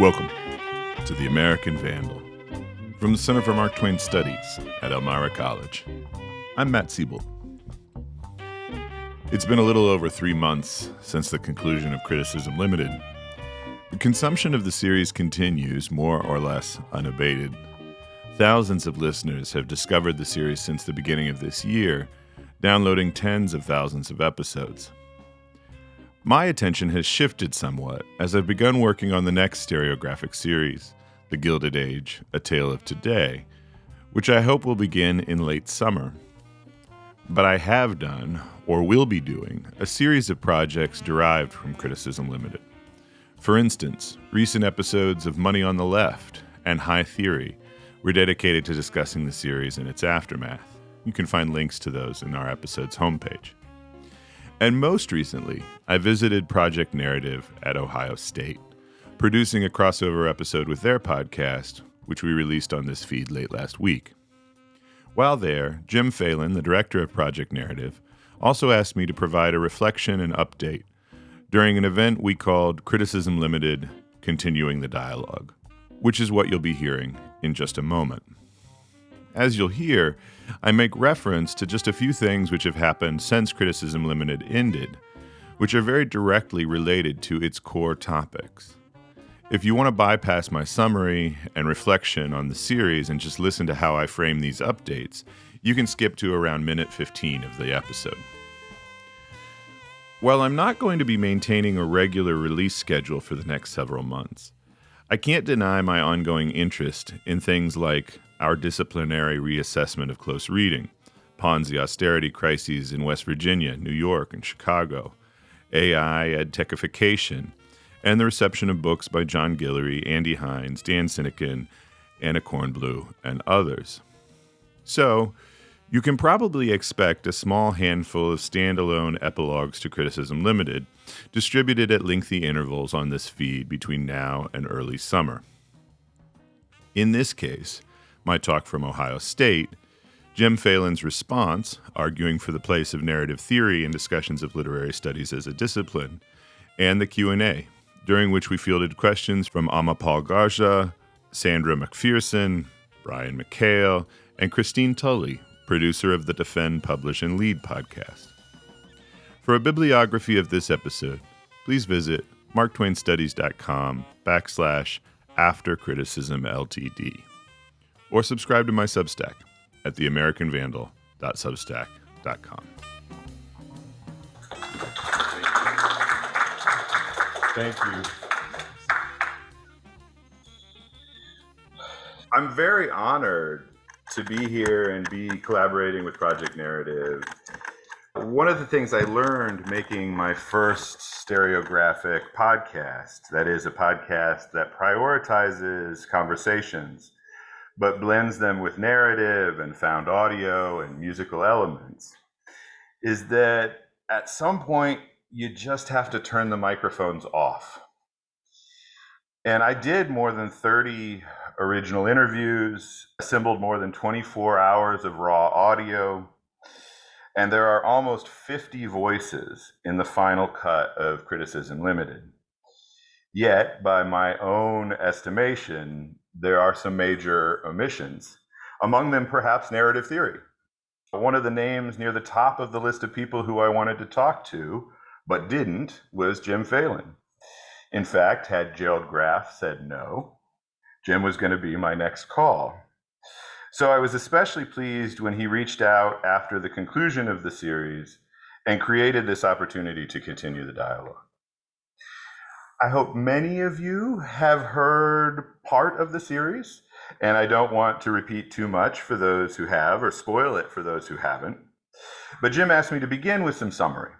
Welcome to the American Vandal from the Center for Mark Twain Studies at Elmira College. I'm Matt Seybold. It's been a little over three months since the conclusion of Criticism Limited. The consumption of the series continues, more or less unabated. Thousands of listeners have discovered the series since the beginning of this year, downloading tens of thousands of episodes. My attention has shifted somewhat as I've begun working on the next stereographic series, The Gilded Age A Tale of Today, which I hope will begin in late summer. But I have done, or will be doing, a series of projects derived from Criticism Limited. For instance, recent episodes of Money on the Left and High Theory were dedicated to discussing the series and its aftermath. You can find links to those in our episode's homepage. And most recently, I visited Project Narrative at Ohio State, producing a crossover episode with their podcast, which we released on this feed late last week. While there, Jim Phelan, the director of Project Narrative, also asked me to provide a reflection and update during an event we called Criticism Limited Continuing the Dialogue, which is what you'll be hearing in just a moment. As you'll hear, I make reference to just a few things which have happened since Criticism Limited ended, which are very directly related to its core topics. If you want to bypass my summary and reflection on the series and just listen to how I frame these updates, you can skip to around minute 15 of the episode. While I'm not going to be maintaining a regular release schedule for the next several months, I can't deny my ongoing interest in things like our disciplinary reassessment of close reading, Ponzi austerity crises in West Virginia, New York, and Chicago, AI edtechification, and the reception of books by John Guillory, Andy Hines, Dan Sinykin, Anna Kornbluh, and others. So, you can probably expect a small handful of standalone epilogues to Criticism Limited, distributed at lengthy intervals on this feed between now and early summer. In this case, my talk from Ohio State, Jim Phelan's response, arguing for the place of narrative theory in discussions of literary studies as a discipline, and the Q&A, during which we fielded questions from Amanpal Garcha, Sandra Macpherson, Brian McHale, and Christine Tulley, producer of the Defend, Publish, and Lead podcast. For a bibliography of this episode, please visit marktwainstudies.com backslash after criticism ltd or subscribe to my Substack at theamericanvandal.substack.com. Thank you. I'm very honored to be here and be collaborating with Project Narrative. One of the things I learned making my first stereographic podcast, that is, a podcast that prioritizes conversations but blends them with narrative and found audio and musical elements, is that at some point you just have to turn the microphones off. And I did more than 30 original interviews, assembled more than 24 hours of raw audio, and there are almost 50 voices in the final cut of Criticism Limited. Yet, by my own estimation, there are some major omissions, among them perhaps narrative theory. One of the names near the top of the list of people who I wanted to talk to, but didn't, was Jim Phelan. In fact, had Gerald Graff said no, Jim was going to be my next call. So I was especially pleased when he reached out after the conclusion of the series and created this opportunity to continue the dialogue. I hope many of you have heard part of the series, and I don't want to repeat too much for those who have or spoil it for those who haven't. But Jim asked me to begin with some summary,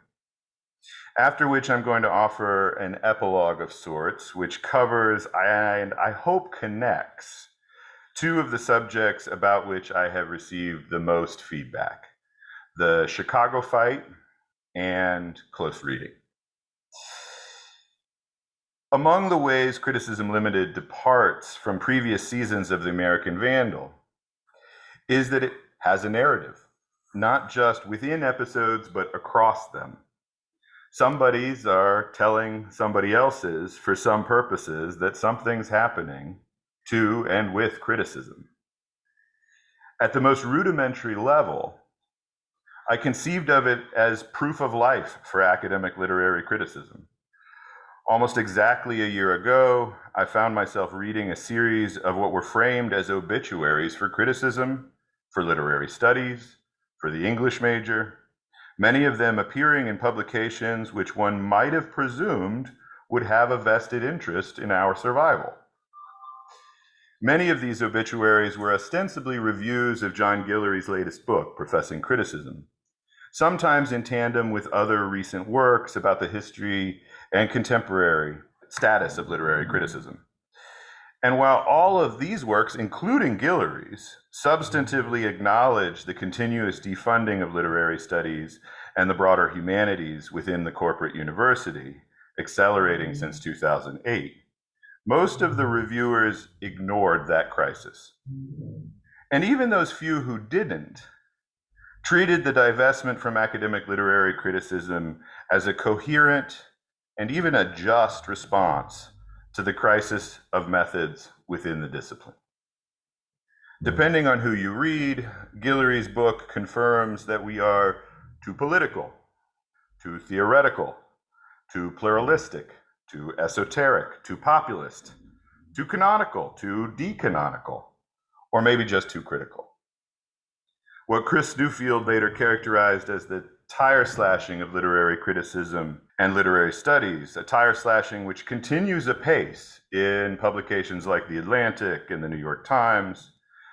after which I'm going to offer an epilogue of sorts, which covers and I hope connects two of the subjects about which I have received the most feedback the Chicago fight and close reading. Among the ways Criticism Limited departs from previous seasons of The American Vandal is that it has a narrative, not just within episodes, but across them. Somebody's are telling somebody else's for some purposes that something's happening to and with criticism. At the most rudimentary level, I conceived of it as proof of life for academic literary criticism. Almost exactly a year ago, I found myself reading a series of what were framed as obituaries for criticism, for literary studies, for the English major, many of them appearing in publications which one might have presumed would have a vested interest in our survival. Many of these obituaries were ostensibly reviews of John Guillory's latest book, Professing Criticism, sometimes in tandem with other recent works about the history and contemporary status of literary criticism. And while all of these works, including Guillory's, substantively acknowledge the continuous defunding of literary studies and the broader humanities within the corporate university, accelerating mm-hmm. since 2008, most of the reviewers ignored that crisis. And even those few who didn't treated the divestment from academic literary criticism as a coherent and even a just response to the crisis of methods within the discipline. Mm. Depending on who you read, Guillory's book confirms that we are too political, too theoretical, too pluralistic, too esoteric, too populist, too canonical, too decanonical, or maybe just too critical. What Chris Newfield later characterized as the tire slashing of literary criticism and literary studies, a tire slashing which continues apace in publications like The Atlantic and The New York Times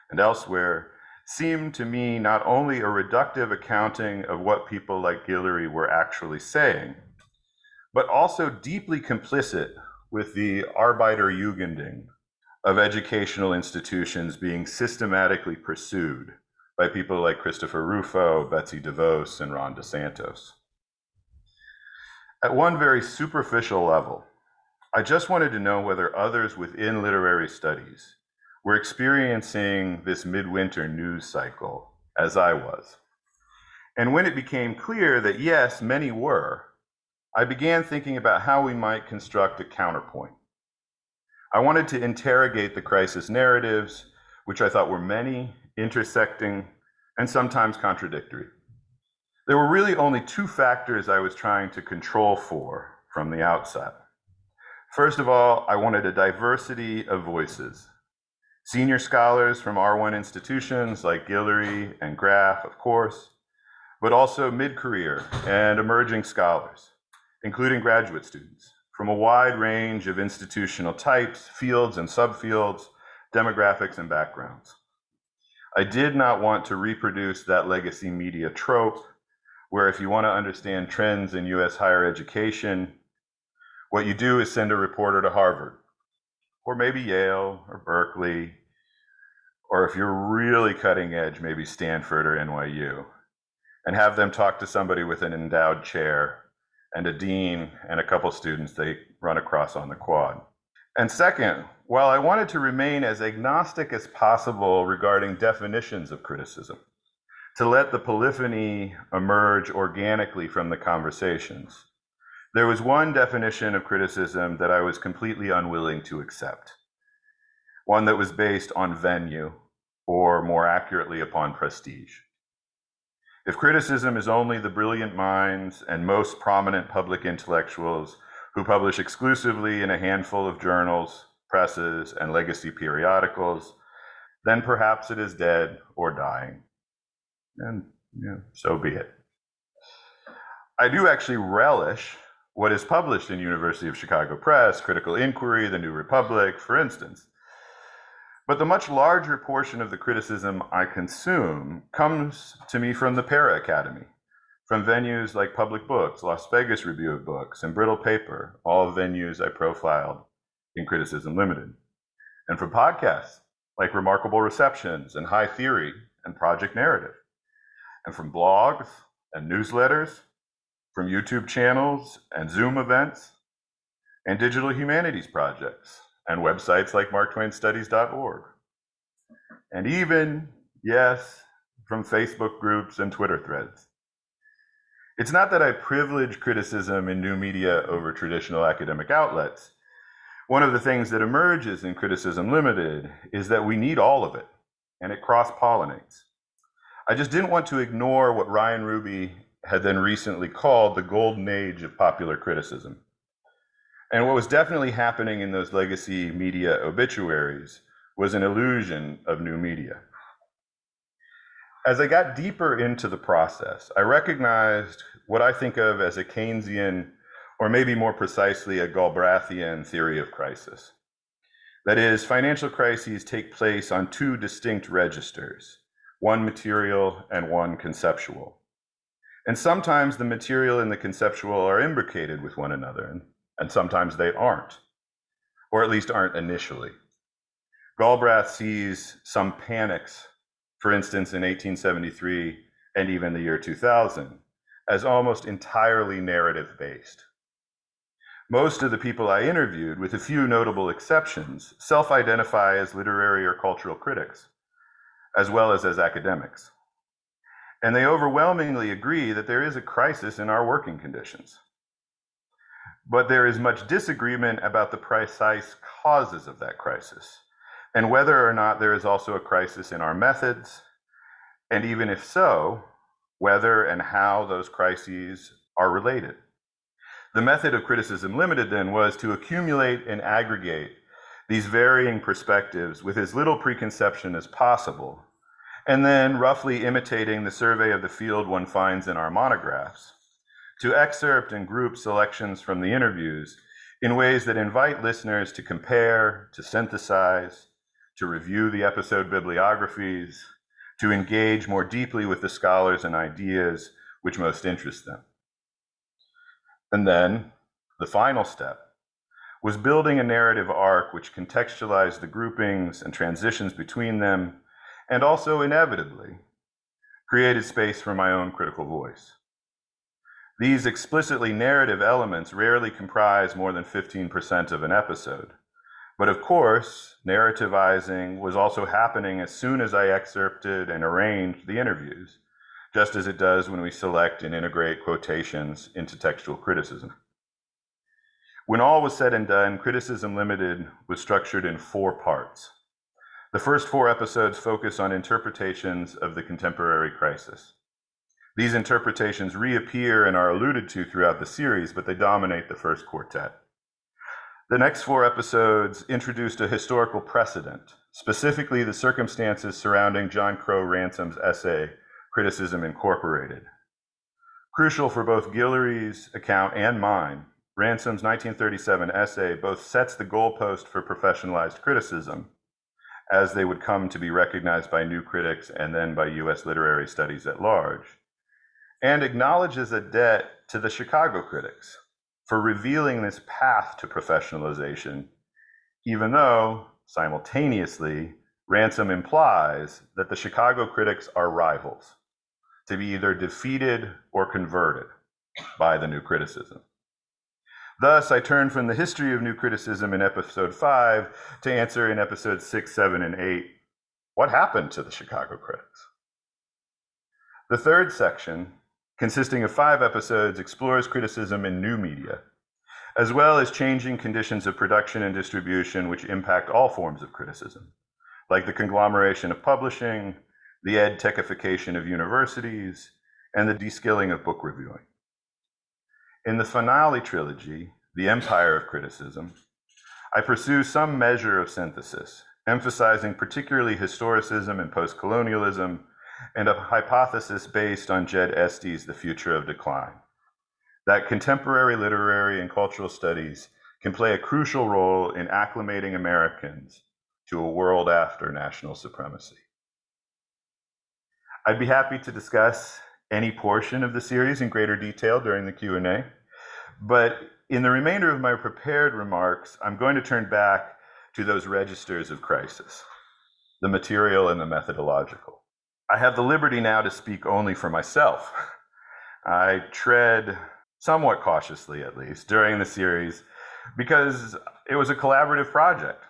and elsewhere, seemed to me not only a reductive accounting of what people like Guillory were actually saying, but also deeply complicit with the Arbeiterjugending of educational institutions being systematically pursued by people like Christopher Rufo, Betsy DeVos, and Ron DeSantis. At one very superficial level, I just wanted to know whether others within literary studies were experiencing this midwinter news cycle as I was. And when it became clear that yes, many were, I began thinking about how we might construct a counterpoint. I wanted to interrogate the crisis narratives, which I thought were many intersecting, and sometimes contradictory. There were really only two factors I was trying to control for from the outset. First of all, I wanted a diversity of voices. Senior scholars from R1 institutions like Guillory and Graff, of course, but also mid career and emerging scholars, including graduate students from a wide range of institutional types, fields, and subfields, demographics, and backgrounds. I did not want to reproduce that legacy media trope where if you want to understand trends in US higher education, what you do is send a reporter to Harvard or maybe Yale or Berkeley, or if you're really cutting edge, maybe Stanford or NYU, and have them talk to somebody with an endowed chair and a dean and a couple students they run across on the quad. And second, while I wanted to remain as agnostic as possible regarding definitions of criticism, to let the polyphony emerge organically from the conversations, there was one definition of criticism that I was completely unwilling to accept, one that was based on venue, or more accurately, upon prestige. If criticism is only the brilliant minds and most prominent public intellectuals who publish exclusively in a handful of journals, presses, and legacy periodicals, then perhaps it is dead or dying. And you know, so be it. I do actually relish what is published in University of Chicago Press, Critical Inquiry, The New Republic, for instance. But the much larger portion of the criticism I consume comes to me from the Para Academy, from venues like Public Books, Las Vegas Review of Books, and Brittle Paper, all venues I profiled in Criticism Limited, and from podcasts like Remarkable Receptions and High Theory and Project Narrative, and from blogs and newsletters, from YouTube channels and Zoom events, and digital humanities projects, and websites like marktwainstudies.org. And even, yes, from Facebook groups and Twitter threads. It's not that I privilege criticism in new media over traditional academic outlets. One of the things that emerges in Criticism Limited is that we need all of it, and it cross pollinates. I just didn't want to ignore what Ryan Ruby had then recently called the golden age of popular criticism. And what was definitely happening in those legacy media obituaries was an illusion of new media. As I got deeper into the process, I recognized what I think of as a Keynesian or maybe more precisely, a Galbraithian theory of crisis. That is, financial crises take place on two distinct registers, one material and one conceptual. And sometimes the material and the conceptual are imbricated with one another, and, sometimes they aren't, or at least aren't initially. Galbraith sees some panics, for instance, in 1873 and even the year 2000, as almost entirely narrative based. Most of the people I interviewed, with a few notable exceptions, self identify as literary or cultural critics, as well as as academics. And they overwhelmingly agree that there is a crisis in our working conditions. But there is much disagreement about the precise causes of that crisis, and whether or not there is also a crisis in our methods, and even if so, whether and how those crises are related. The method of criticism limited then was to accumulate and aggregate these varying perspectives with as little preconception as possible, and then roughly imitating the survey of the field one finds in our monographs, to excerpt and group selections from the interviews in ways that invite listeners to compare, to synthesize, to review the episode bibliographies, to engage more deeply with the scholars and ideas which most interest them. And then the final step was building a narrative arc which contextualized the groupings and transitions between them, and also inevitably created space for my own critical voice. These explicitly narrative elements rarely comprise more than 15% of an episode. But of course, narrativizing was also happening as soon as I excerpted and arranged the interviews just as it does when we select and integrate quotations into textual criticism. When all was said and done, Criticism Limited was structured in four parts. The first four episodes focus on interpretations of the contemporary crisis. These interpretations reappear and are alluded to throughout the series, but they dominate the first quartet. The next four episodes introduced a historical precedent, specifically the circumstances surrounding John Crowe Ransom's essay, Criticism Incorporated. Crucial for both Guillory's account and mine, Ransom's 1937 essay both sets the goalpost for professionalized criticism, as they would come to be recognized by new critics and then by U.S. literary studies at large, and acknowledges a debt to the Chicago critics for revealing this path to professionalization, even though simultaneously Ransom implies that the Chicago critics are rivals to be either defeated or converted by the new criticism. Thus, I turn from the history of new criticism in episode five to answer in episodes six, seven, and eight what happened to the Chicago critics? The third section, consisting of five episodes, explores criticism in new media, as well as changing conditions of production and distribution which impact all forms of criticism, like the conglomeration of publishing, the ed techification of universities, and the deskilling of book reviewing. In the finale trilogy, The Empire of Criticism, I pursue some measure of synthesis, emphasizing particularly historicism and postcolonialism, and a hypothesis based on Jed Esty's The Future of Decline, that contemporary literary and cultural studies can play a crucial role in acclimating Americans to a world after national supremacy. I'd be happy to discuss any portion of the series in greater detail during the Q&A, but in the remainder of my prepared remarks, I'm going to turn back to those registers of crisis, the material and the methodological. I have the liberty now to speak only for myself. I tread somewhat cautiously, at least, during the series because it was a collaborative project.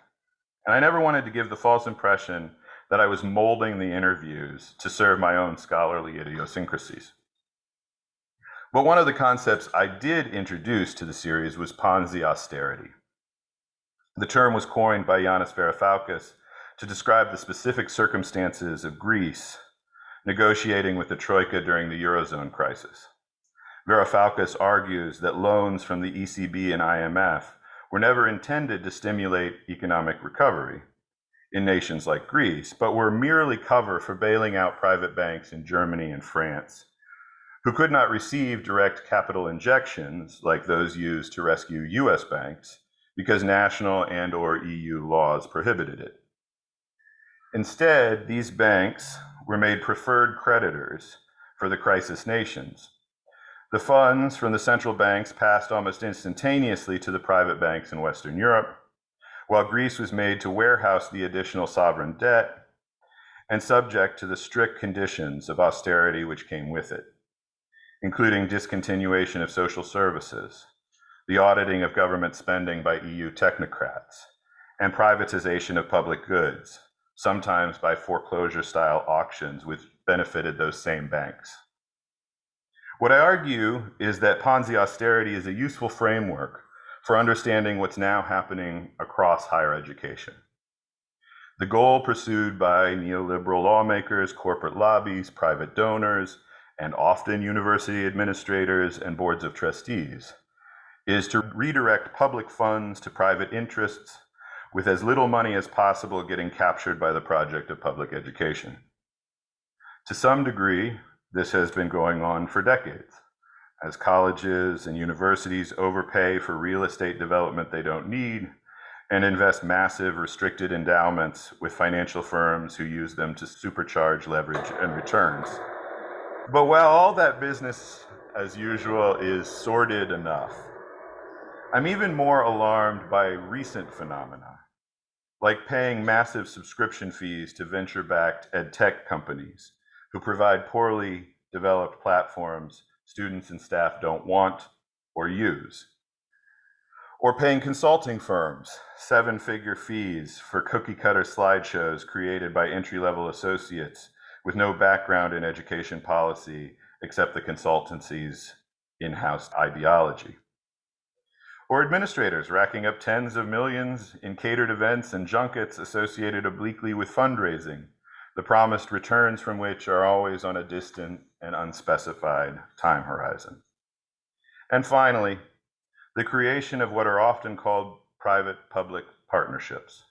And I never wanted to give the false impression that I was molding the interviews to serve my own scholarly idiosyncrasies. But one of the concepts I did introduce to the series was Ponzi austerity. The term was coined by Yanis Varoufakis to describe the specific circumstances of Greece negotiating with the Troika during the Eurozone crisis. Varoufakis argues that loans from the ECB and IMF were never intended to stimulate economic recovery in nations like Greece, but were merely cover for bailing out private banks in Germany and France who could not receive direct capital injections like those used to rescue US banks because national and or EU laws prohibited it. Instead, these banks were made preferred creditors for the crisis nations. The funds from the central banks passed almost instantaneously to the private banks in Western Europe, while Greece was made to warehouse the additional sovereign debt and subject to the strict conditions of austerity which came with it including discontinuation of social services, the auditing of government spending by EU technocrats, and privatization of public goods, sometimes by foreclosure style auctions, which benefited those same banks. What I argue is that Ponzi austerity is a useful framework for understanding what's now happening across higher education. The goal pursued by neoliberal lawmakers, corporate lobbies, private donors, and often university administrators and boards of trustees, is to redirect public funds to private interests with as little money as possible getting captured by the project of public education. To some degree, this has been going on for decades. As colleges and universities overpay for real estate development they don't need and invest massive restricted endowments with financial firms who use them to supercharge leverage and returns. But while all that business, as usual, is sordid enough, I'm even more alarmed by recent phenomena, like paying massive subscription fees to venture backed ed tech companies who provide poorly developed platforms students and staff don't want or use. Or paying consulting firms seven figure fees for cookie cutter slideshows created by entry level associates with no background in education policy except the consultancy's in house ideology. Or administrators racking up tens of millions in catered events and junkets associated obliquely with fundraising, the promised returns from which are always on a distant and unspecified time horizon. And finally, the creation of what are often called private public partnerships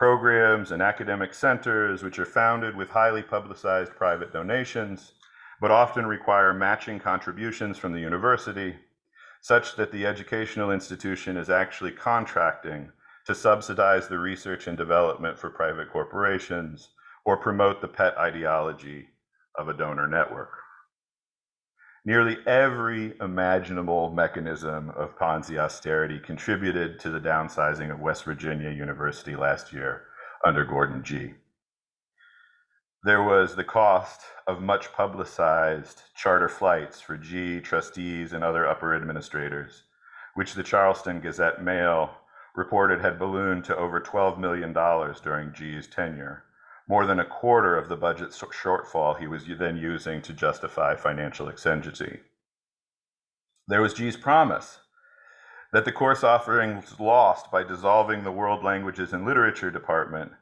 programs and academic centers, which are founded with highly publicized private donations, but often require matching contributions from the university, such that the educational institution is actually contracting to subsidize the research and development for private corporations or promote the pet ideology of a donor network. Nearly every imaginable mechanism of Ponzi austerity contributed to the downsizing of West Virginia University last year under Gordon Gee. There was the cost of much publicized charter flights for Gee trustees, and other upper administrators, which the Charleston Gazette Mail reported had ballooned to over $12 million during Gee's tenure more than a quarter of the budget shortfall he was then using to justify financial exigency. There was Gee's promise that the course offerings lost by dissolving the World Languages and Literature Department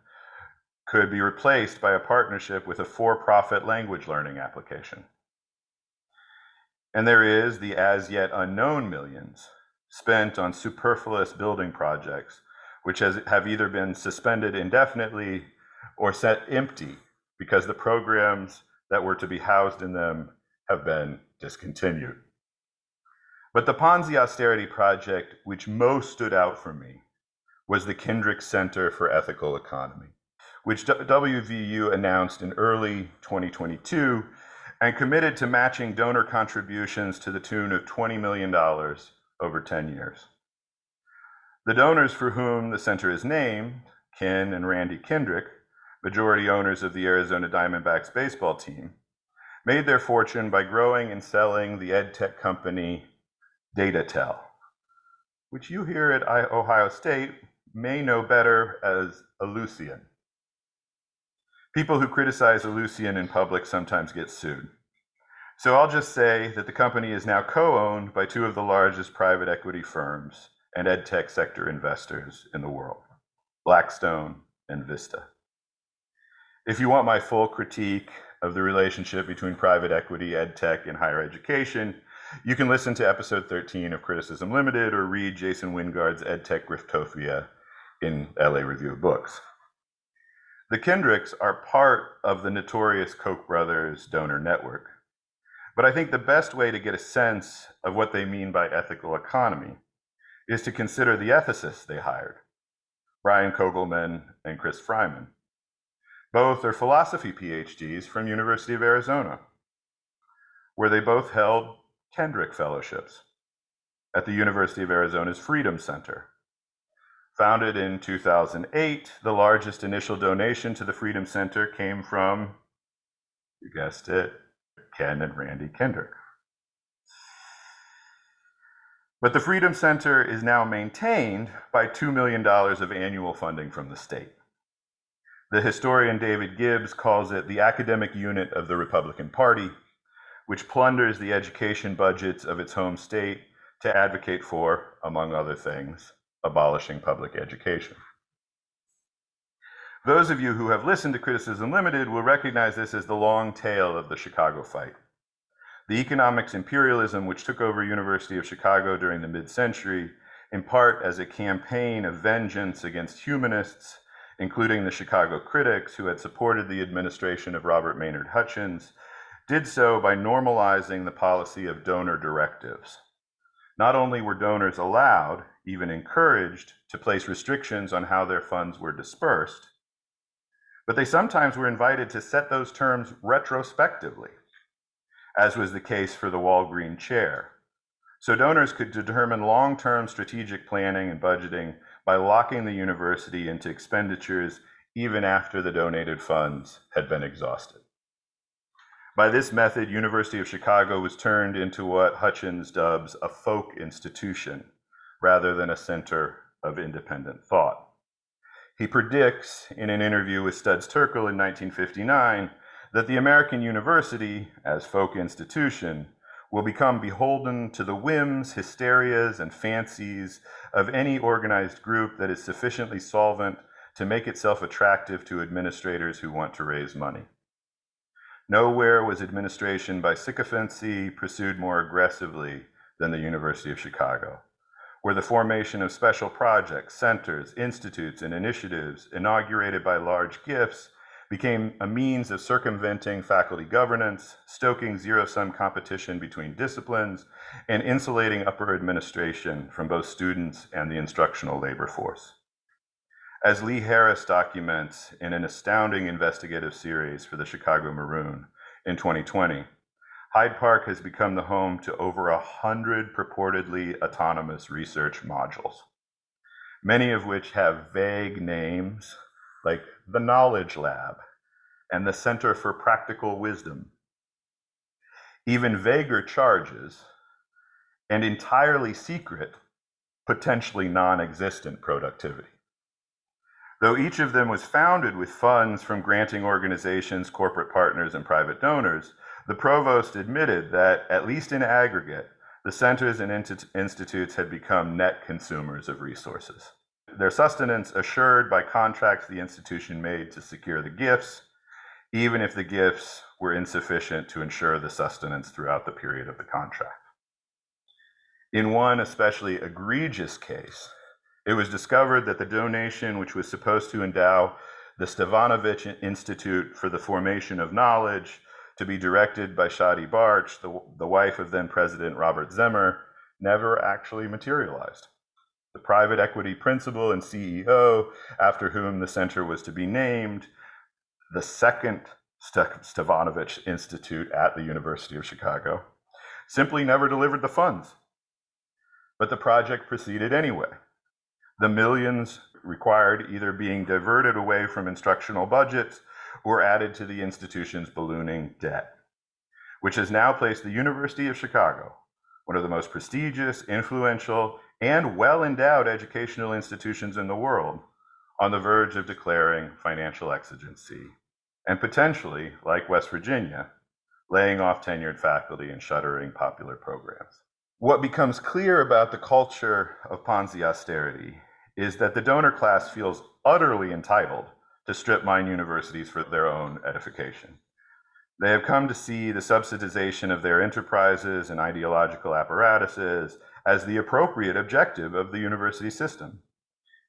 could be replaced by a partnership with a for profit language learning application. And there is the as yet unknown millions spent on superfluous building projects, which has, have either been suspended indefinitely or set empty because the programs that were to be housed in them have been discontinued. But the Ponzi austerity project which most stood out for me was the Kendrick Center for Ethical Economy, which WVU announced in early 2022 and committed to matching donor contributions to the tune of $20 million over 10 years. The donors for whom the center is named, Ken and Randy Kendrick, majority owners of the Arizona Diamondbacks baseball team, made their fortune by growing and selling the ed tech company DataTel, which you here at Ohio State may know better as Ellucian. People who criticize Ellucian in public sometimes get sued. So I'll just say that the company is now co-owned by two of the largest private equity firms and edtech sector investors in the world, Blackstone and Vista. If you want my full critique of the relationship between private equity, ed tech, and higher education, you can listen to episode 13 of Criticism Limited or read Jason Wingard's EdTech Griftopia in LA Review of Books. The Kendricks are part of the notorious Koch brothers donor network. But I think the best way to get a sense of what they mean by ethical economy is to consider the ethicists they hired, Brian Kogelmann and Chris Freiman. Both are philosophy PhDs from University of Arizona, where they both held Kendrick Fellowships at the University of Arizona's Freedom Center. Founded in 2008, the largest initial donation to the Freedom Center came from, you guessed it, Ken and Randy Kendrick. But the Freedom Center is now maintained by $2 million of annual funding from the state. The historian David Gibbs calls it the academic unit of the Republican Party, which plunders the education budgets of its home state to advocate for, among other things, abolishing public education. Those of you who have listened to Criticism Limited will recognize this as the long tail of the Chicago fight. The economics imperialism which took over University of Chicago during the mid-century, in part as a campaign of vengeance against humanists, including the Chicago critics who had supported the administration of Robert Maynard Hutchins, did so by normalizing the policy of donor directives. Not only were donors allowed, even encouraged, to place restrictions on how their funds were dispersed, but they sometimes were invited to set those terms retrospectively, as was the case for the Walgreen chair. So donors could determine long term strategic planning and budgeting by locking the university into expenditures even after the donated funds had been exhausted. By this method, University of Chicago was turned into what Hutchins dubs a folk institution rather than a center of independent thought. He predicts in an interview with Studs Terkel in 1959 that the American university, as folk institution, will become beholden to the whims, hysterias, and fancies of any organized group that is sufficiently solvent to make itself attractive to administrators who want to raise money. Nowhere was administration by sycophancy pursued more aggressively than the University of Chicago where the formation of special projects, centers, institutes, and initiatives inaugurated by large gifts became a means of circumventing faculty governance, stoking zero sum competition between disciplines, and insulating upper administration from both students and the instructional labor force. As Lee Harris documents in an astounding investigative series for the Chicago Maroon in 2020, Hyde Park has become the home to over a hundred purportedly autonomous research modules, many of which have vague names like the Knowledge Lab and the Center for Practical Wisdom, even vaguer charges, and entirely secret, potentially non existent productivity. Though each of them was founded with funds from granting organizations, corporate partners, and private donors, the provost admitted that, at least in aggregate, the centers and institutes had become net consumers of resources. Their sustenance assured by contracts the institution made to secure the gifts, even if the gifts were insufficient to ensure the sustenance throughout the period of the contract. In one especially egregious case, it was discovered that the donation, which was supposed to endow the Stevanovich Institute for the Formation of Knowledge, to be directed by Shadi Bartsch, the, the wife of then President Robert Zimmer, never actually materialized. The private equity principal and CEO, after whom the center was to be named, the second Stevanovich Institute at the University of Chicago, simply never delivered the funds. But the project proceeded anyway. The millions required either being diverted away from instructional budgets or added to the institution's ballooning debt, which has now placed the University of Chicago, one of the most prestigious, influential, and well endowed educational institutions in the world, on the verge of declaring financial exigency and potentially, like West Virginia, laying off tenured faculty and shuttering popular programs. What becomes clear about the culture of Ponzi austerity is that the donor class feels utterly entitled to strip mine universities for their own edification. They have come to see the subsidization of their enterprises and ideological apparatuses as the appropriate objective of the university system.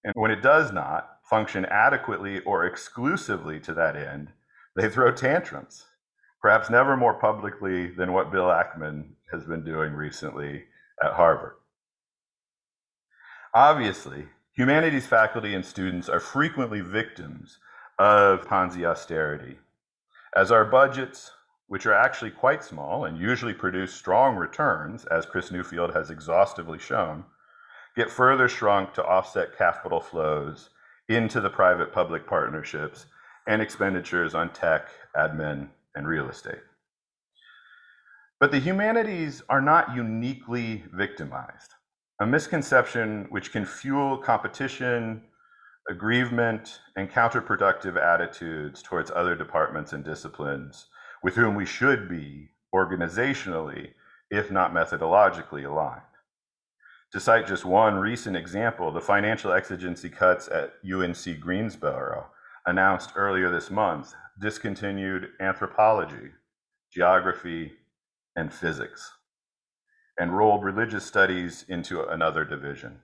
And when it does not function adequately or exclusively to that end, they throw tantrums, perhaps never more publicly than what Bill Ackman has been doing recently at Harvard. Obviously, humanities faculty and students are frequently victims of Ponzi austerity, as our budgets, which are actually quite small and usually produce strong returns, as Chris Newfield has exhaustively shown, get further shrunk to offset capital flows into the private public partnerships and expenditures on tech, admin, and real estate. But the humanities are not uniquely victimized, a misconception which can fuel competition, aggrievement, and counterproductive attitudes towards other departments and disciplines with whom we should be organizationally, if not methodologically, aligned. To cite just one recent example, the financial exigency cuts at UNC Greensboro announced earlier this month discontinued anthropology, geography, and physics, and rolled religious studies into another division,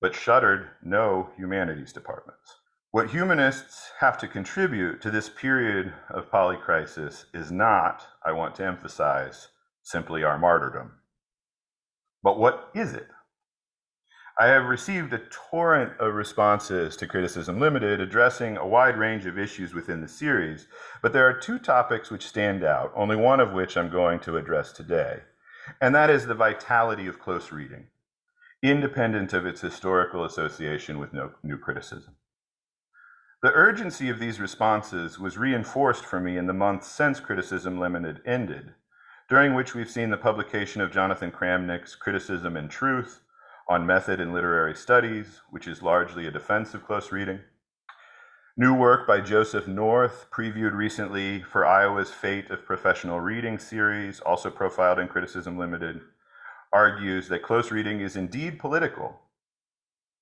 but shuttered no humanities departments. What humanists have to contribute to this period of polycrisis is not, I want to emphasize, simply our martyrdom. But what is it? I have received a torrent of responses to Criticism Limited addressing a wide range of issues within the series, but there are two topics which stand out, only one of which I'm going to address today, and that is the vitality of close reading, independent of its historical association with no, new criticism. The urgency of these responses was reinforced for me in the months since Criticism Limited ended, during which we've seen the publication of Jonathan Kramnick's Criticism and Truth on method in literary studies, which is largely a defense of close reading. New work by Joseph North, previewed recently for Iowa's Fate of Professional Reading series, also profiled in Criticism Limited, argues that close reading is indeed political,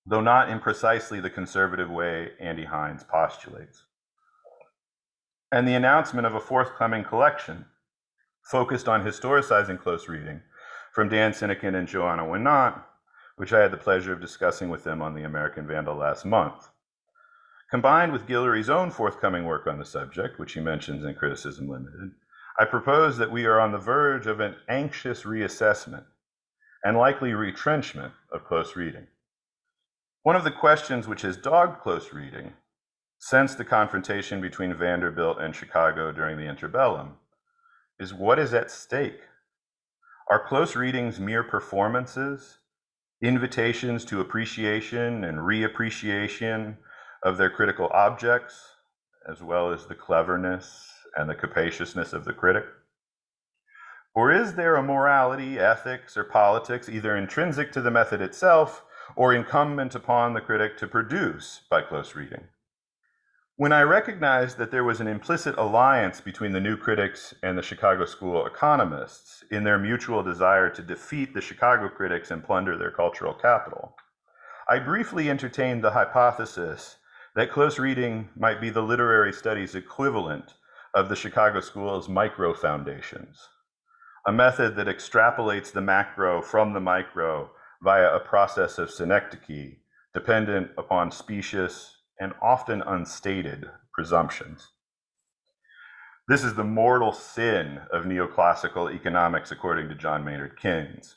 though not in precisely the conservative way Andy Hines postulates. And the announcement of a forthcoming collection focused on historicizing close reading from Dan Sinykin and Johanna Winant which I had the pleasure of discussing with them on the American Vandal last month. Combined with Guillory's own forthcoming work on the subject, which he mentions in Criticism Limited, I propose that we are on the verge of an anxious reassessment and likely retrenchment of close reading. One of the questions which has dogged close reading since the confrontation between Vanderbilt and Chicago during the interbellum is what is at stake? Are close readings mere performances invitations to appreciation and reappreciation of their critical objects, as well as the cleverness and the capaciousness of the critic? Or is there a morality, ethics, or politics either intrinsic to the method itself or incumbent upon the critic to produce by close reading? When I recognized that there was an implicit alliance between the new critics and the Chicago School economists in their mutual desire to defeat the Chicago critics and plunder their cultural capital, I briefly entertained the hypothesis that close reading might be the literary studies equivalent of the Chicago School's micro foundations, a method that extrapolates the macro from the micro via a process of synecdoche dependent upon specious and often unstated presumptions. This is the mortal sin of neoclassical economics, according to John Maynard Keynes.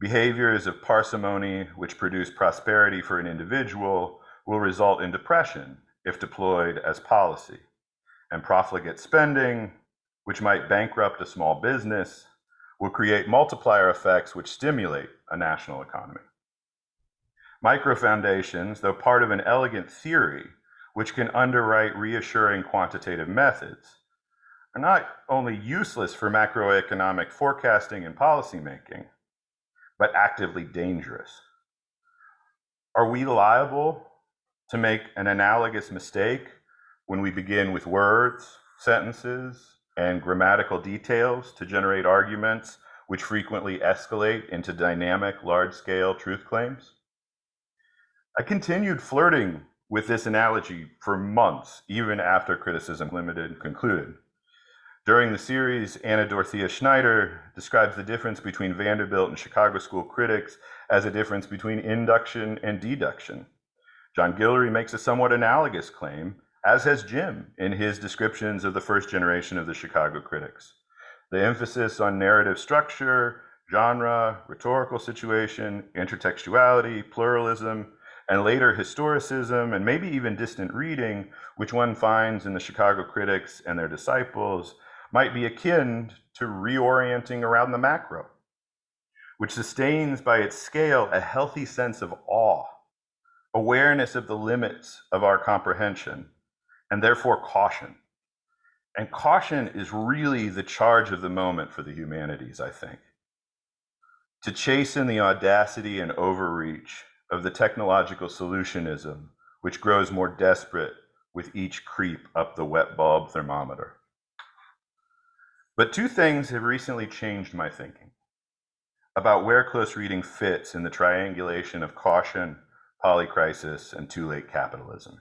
Behaviors of parsimony, which produce prosperity for an individual, will result in depression if deployed as policy. And profligate spending, which might bankrupt a small business, will create multiplier effects which stimulate a national economy. Microfoundations, though part of an elegant theory which can underwrite reassuring quantitative methods, are not only useless for macroeconomic forecasting and policymaking, but actively dangerous. Are we liable to make an analogous mistake when we begin with words, sentences, and grammatical details to generate arguments which frequently escalate into dynamic, large scale truth claims. I continued flirting with this analogy for months, even after Criticism Limited concluded. During the series, Anna Dorothea Schneider describes the difference between Vanderbilt and Chicago School critics as a difference between induction and deduction. John Guillory makes a somewhat analogous claim, as has Jim in his descriptions of the first generation of the Chicago critics. The emphasis on narrative structure, genre, rhetorical situation, intertextuality, pluralism, and later historicism, and maybe even distant reading, which one finds in the Chicago critics and their disciples, might be akin to reorienting around the macro, which sustains by its scale a healthy sense of awe, awareness of the limits of our comprehension, and therefore caution. And caution is really the charge of the moment for the humanities, I think. To chasten the audacity and overreach of the technological solutionism, which grows more desperate with each creep up the wet bulb thermometer. But two things have recently changed my thinking about where close reading fits in the triangulation of caution, polycrisis, and too late capitalism.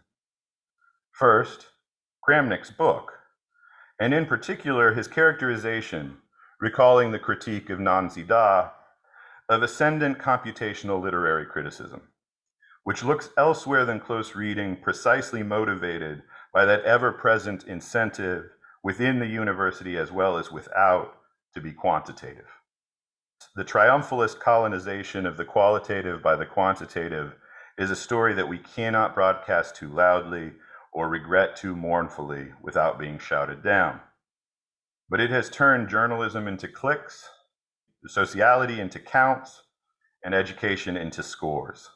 First, Kramnick's book, and in particular his characterization, recalling the critique of Nan Z. Da, of ascendant computational literary criticism, which looks elsewhere than close reading precisely motivated by that ever present incentive within the university as well as without to be quantitative. The triumphalist colonization of the qualitative by the quantitative is a story that we cannot broadcast too loudly or regret too mournfully without being shouted down. But it has turned journalism into clicks, sociality into counts, and education into scores.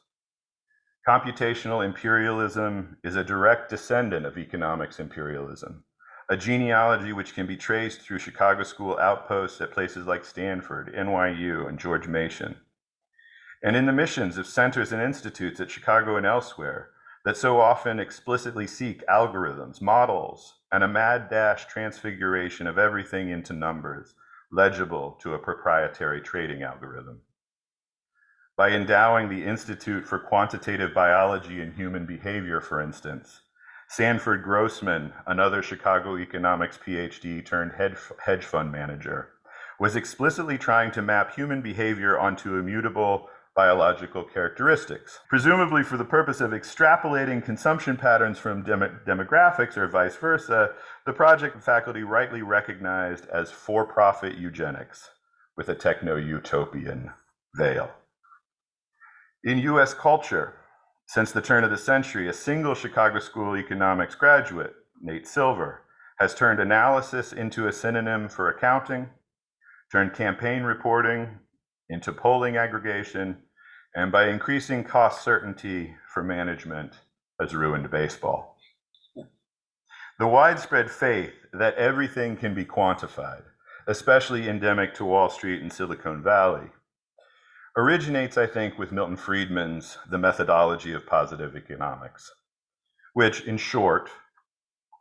Computational imperialism is a direct descendant of economics imperialism a genealogy which can be traced through Chicago school outposts at places like Stanford, NYU, and George Mason. And in the missions of centers and institutes at Chicago and elsewhere that so often explicitly seek algorithms, models, and a mad dash transfiguration of everything into numbers, legible to a proprietary trading algorithm. By endowing the Institute for Quantitative Biology and Human Behavior, for instance, Sanford Grossman, another Chicago economics PhD turned hedge fund manager, was explicitly trying to map human behavior onto immutable biological characteristics, presumably for the purpose of extrapolating consumption patterns from dem- demographics or vice versa, the project faculty rightly recognized as for profit eugenics with a techno utopian veil. In US culture, since the turn of the century, a single Chicago School economics graduate, Nate Silver, has turned analysis into a synonym for accounting, turned campaign reporting into polling aggregation, and by increasing cost certainty for management, has ruined baseball. The widespread faith that everything can be quantified, especially endemic to Wall Street and Silicon Valley, originates, I think, with Milton Friedman's The Methodology of Positive Economics, which, in short,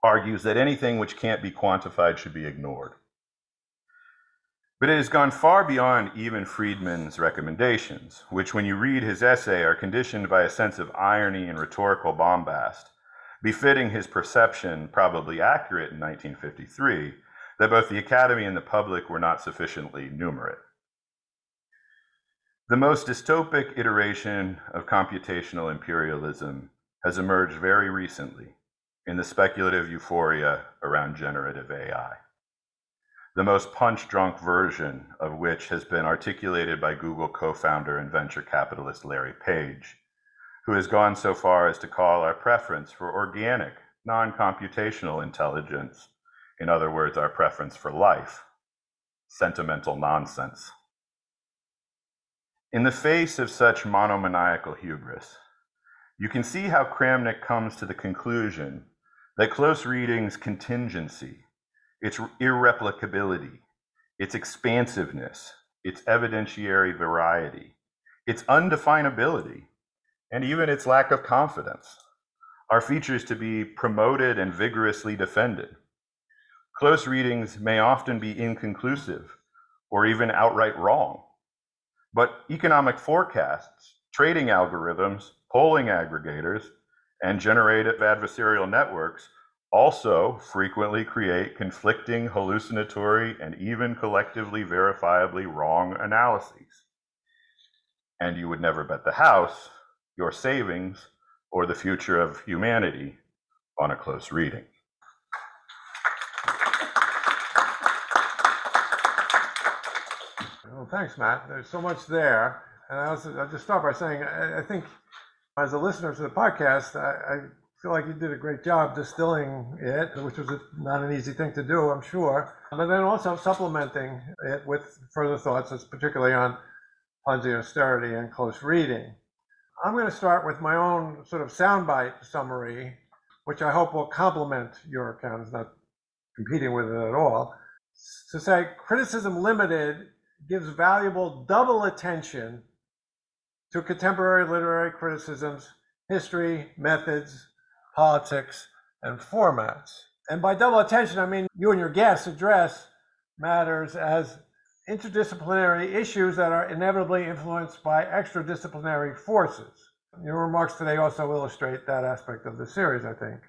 argues that anything which can't be quantified should be ignored. But it has gone far beyond even Friedman's recommendations, which, when you read his essay, are conditioned by a sense of irony and rhetorical bombast, befitting his perception, probably accurate in 1953, that both the Academy and the public were not sufficiently numerate. The most dystopic iteration of computational imperialism has emerged very recently in the speculative euphoria around generative AI. The most punch drunk version of which has been articulated by Google co founder and venture capitalist Larry Page, who has gone so far as to call our preference for organic, non computational intelligence, in other words, our preference for life, sentimental nonsense. In the face of such monomaniacal hubris, you can see how Kramnick comes to the conclusion that close reading's contingency, its irreplicability, its expansiveness, its evidentiary variety, its undefinability, and even its lack of confidence. Are features to be promoted and vigorously defended. close readings may often be inconclusive or even outright wrong. But economic forecasts, trading algorithms, polling aggregators, and generative adversarial networks also frequently create conflicting, hallucinatory, and even collectively verifiably wrong analyses. And you would never bet the house, your savings, or the future of humanity on a close reading. Well, thanks, Matt. There's so much there. And I'll just start by saying, I, I think as a listener to the podcast, I, I feel like you did a great job distilling it, which was not an easy thing to do, I'm sure. But then also supplementing it with further thoughts, particularly on Ponzi austerity and close reading. I'm going to start with my own sort of soundbite summary, which I hope will complement your account. It's not competing with it at all. To say criticism limited gives valuable double attention to contemporary literary criticisms, history, methods, politics, and formats. And by double attention, I mean you and your guests address matters as interdisciplinary issues that are inevitably influenced by extradisciplinary forces. Your remarks today also illustrate that aspect of the series, I think,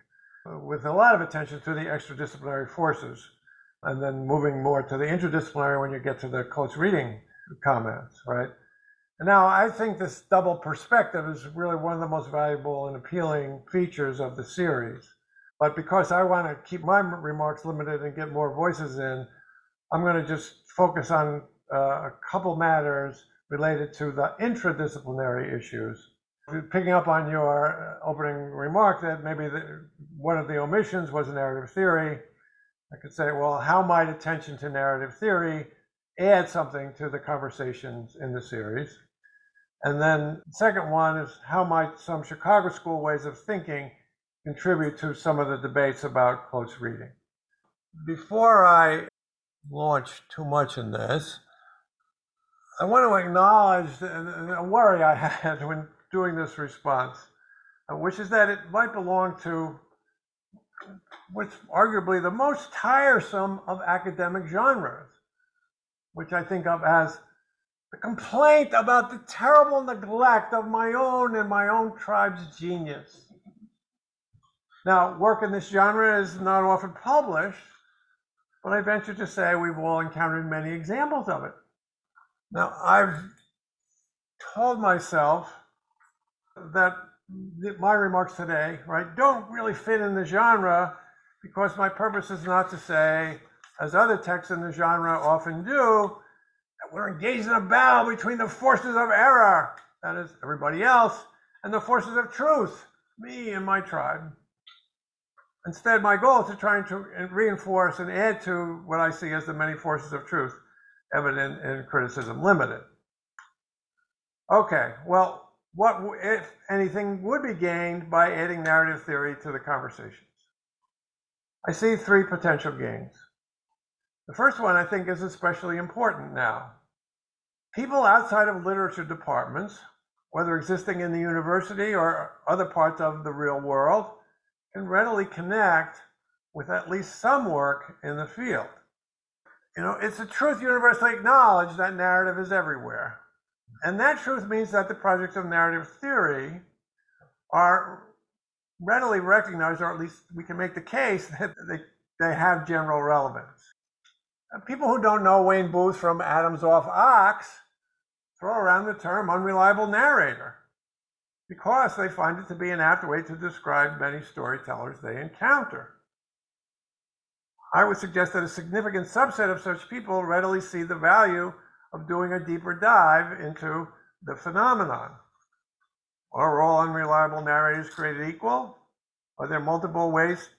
with a lot of attention to the extradisciplinary forces, and then moving more to the interdisciplinary when you get to the close reading comments, right? Now, I think this double perspective is really one of the most valuable and appealing features of the series. But because I want to keep my remarks limited and get more voices in, I'm going to just focus on uh, a couple matters related to the intradisciplinary issues. Picking up on your uh, opening remark that maybe the, one of the omissions was narrative theory, I could say, well, how might attention to narrative theory add something to the conversations in the series? And then the second one is how might some Chicago school ways of thinking contribute to some of the debates about close reading? Before I launch too much in this. I want to acknowledge a worry I had when doing this response, uh, which is that it might belong to what's arguably the most tiresome of academic genres, which I think of as the complaint about the terrible neglect of my own and my own tribe's genius. Now, work in this genre is not often published, but I venture to say we've all encountered many examples of it. Now, I've told myself that my remarks today, right, don't really fit in the genre because my purpose is not to say, as other texts in the genre often do, we're engaged in a battle between the forces of error, that is, everybody else, and the forces of truth, me and my tribe. Instead, my goal is to try to reinforce and add to what I see as the many forces of truth evident in criticism limited. Okay, well, what, if anything, would be gained by adding narrative theory to the conversations? I see three potential gains. The first one I think is especially important now. People outside of literature departments, whether existing in the university or other parts of the real world, can readily connect with at least some work in the field. You know, it's a truth universally acknowledged that narrative is everywhere. And that truth means that the projects of narrative theory are readily recognized, or at least we can make the case that they, they have general relevance. People who don't know Wayne Booth from Adams Off Ox throw around the term unreliable narrator because they find it to be an apt way to describe many storytellers they encounter. I would suggest that a significant subset of such people readily see the value of doing a deeper dive into the phenomenon. Are all unreliable narrators created equal? Are there multiple ways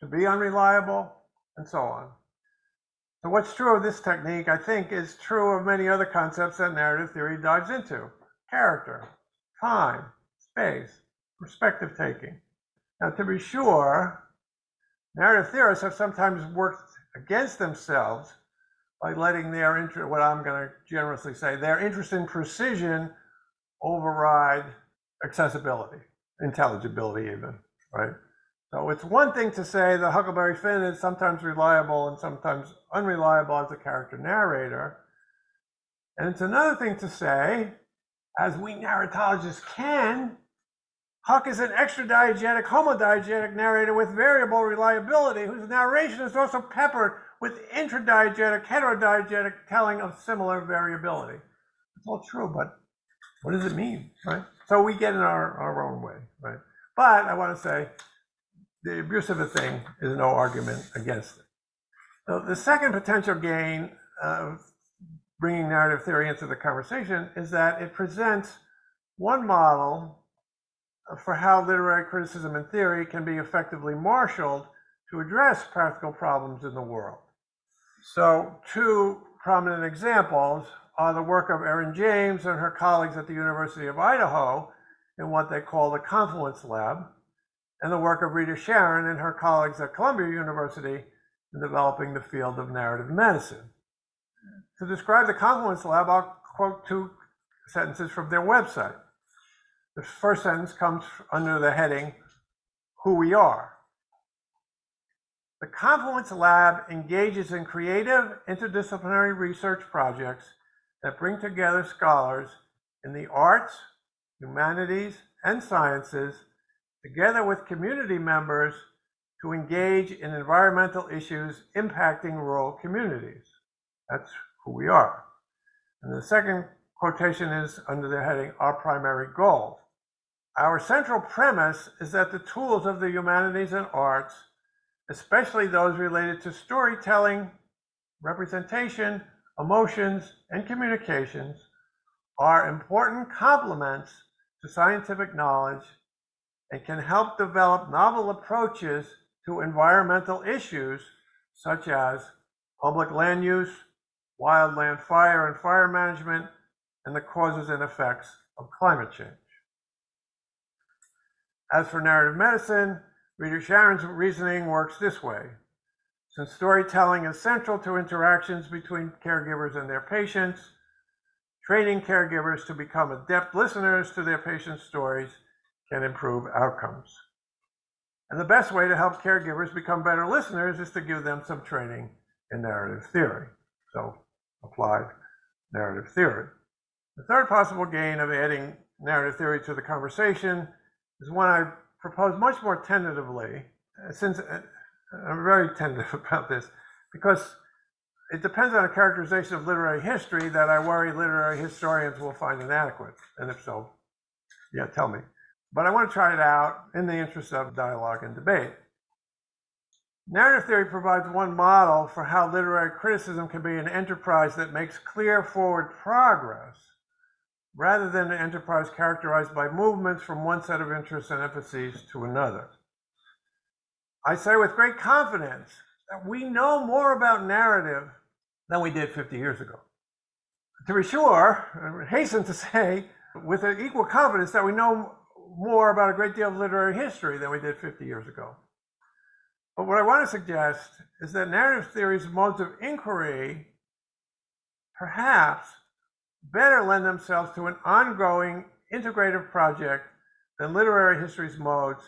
to be unreliable? And so on. So, what's true of this technique, I think, is true of many other concepts that narrative theory dives into character, time, space, perspective taking. Now, to be sure, narrative theorists have sometimes worked against themselves by letting their interest, what I'm going to generously say, their interest in precision override accessibility, intelligibility, even, right? So it's one thing to say that Huckleberry Finn is sometimes reliable and sometimes unreliable as a character narrator. And it's another thing to say, as we narratologists can, Huck is an extradiegetic, homodiegetic narrator with variable reliability, whose narration is also peppered with intradiegetic, heterodiegetic telling of similar variability. It's all true, but what does it mean, right? So we get in our, our own way, right? But I want to say the abuse of a thing is no argument against it. So the second potential gain of bringing narrative theory into the conversation is that it presents one model for how literary criticism and theory can be effectively marshaled to address practical problems in the world. So, two prominent examples are the work of Erin James and her colleagues at the University of Idaho in what they call the Confluence Lab, and the work of Rita Charon and her colleagues at Columbia University in developing the field of narrative medicine. To describe the Confluence Lab, I'll quote two sentences from their website. The first sentence comes under the heading, Who We Are. The Confluence Lab engages in creative interdisciplinary research projects that bring together scholars in the arts, humanities, and sciences, together with community members to engage in environmental issues impacting rural communities. That's who we are. And the second quotation is under the heading Our Primary Goal. Our central premise is that the tools of the humanities and arts, especially those related to storytelling, representation, emotions, and communications, are important complements to scientific knowledge and can help develop novel approaches to environmental issues such as public land use, wildland fire and fire management, and the causes and effects of climate change. As for narrative medicine, Rita Charon's reasoning works this way. Since storytelling is central to interactions between caregivers and their patients, training caregivers to become adept listeners to their patients' stories can improve outcomes. And the best way to help caregivers become better listeners is to give them some training in narrative theory. So, applied narrative theory. The third possible gain of adding narrative theory to the conversation is one I propose much more tentatively, uh, since uh, I'm very tentative about this, because it depends on a characterization of literary history that I worry literary historians will find inadequate. And if so, yeah, tell me. But I want to try it out in the interest of dialogue and debate. Narrative theory provides one model for how literary criticism can be an enterprise that makes clear forward progress rather than an enterprise characterized by movements from one set of interests and emphases to another. I say with great confidence that we know more about narrative than we did 50 years ago. To be sure, I hasten to say with equal confidence that we know more about a great deal of literary history than we did 50 years ago. But what I want to suggest is that narrative theory's modes of inquiry perhaps better lend themselves to an ongoing integrative project than literary history's modes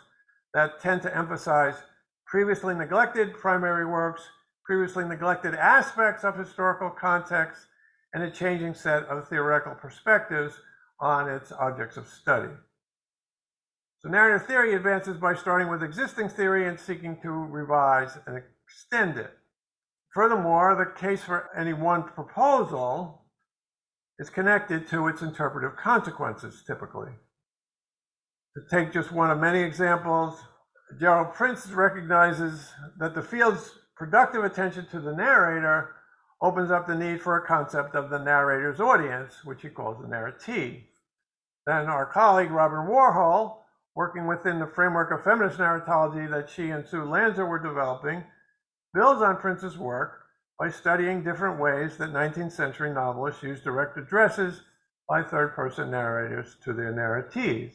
that tend to emphasize previously neglected primary works, previously neglected aspects of historical context, and a changing set of theoretical perspectives on its objects of study. So narrative theory advances by starting with existing theory and seeking to revise and extend it. Furthermore, the case for any one proposal is connected to its interpretive consequences, typically. To take just one of many examples, Gerald Prince recognizes that the field's productive attention to the narrator opens up the need for a concept of the narrator's audience, which he calls the narratee. Then our colleague Robyn Warhol, working within the framework of feminist narratology that she and Sue Lanser were developing, builds on Prince's work by studying different ways that 19th century novelists used direct addresses by third person narrators to their narratees.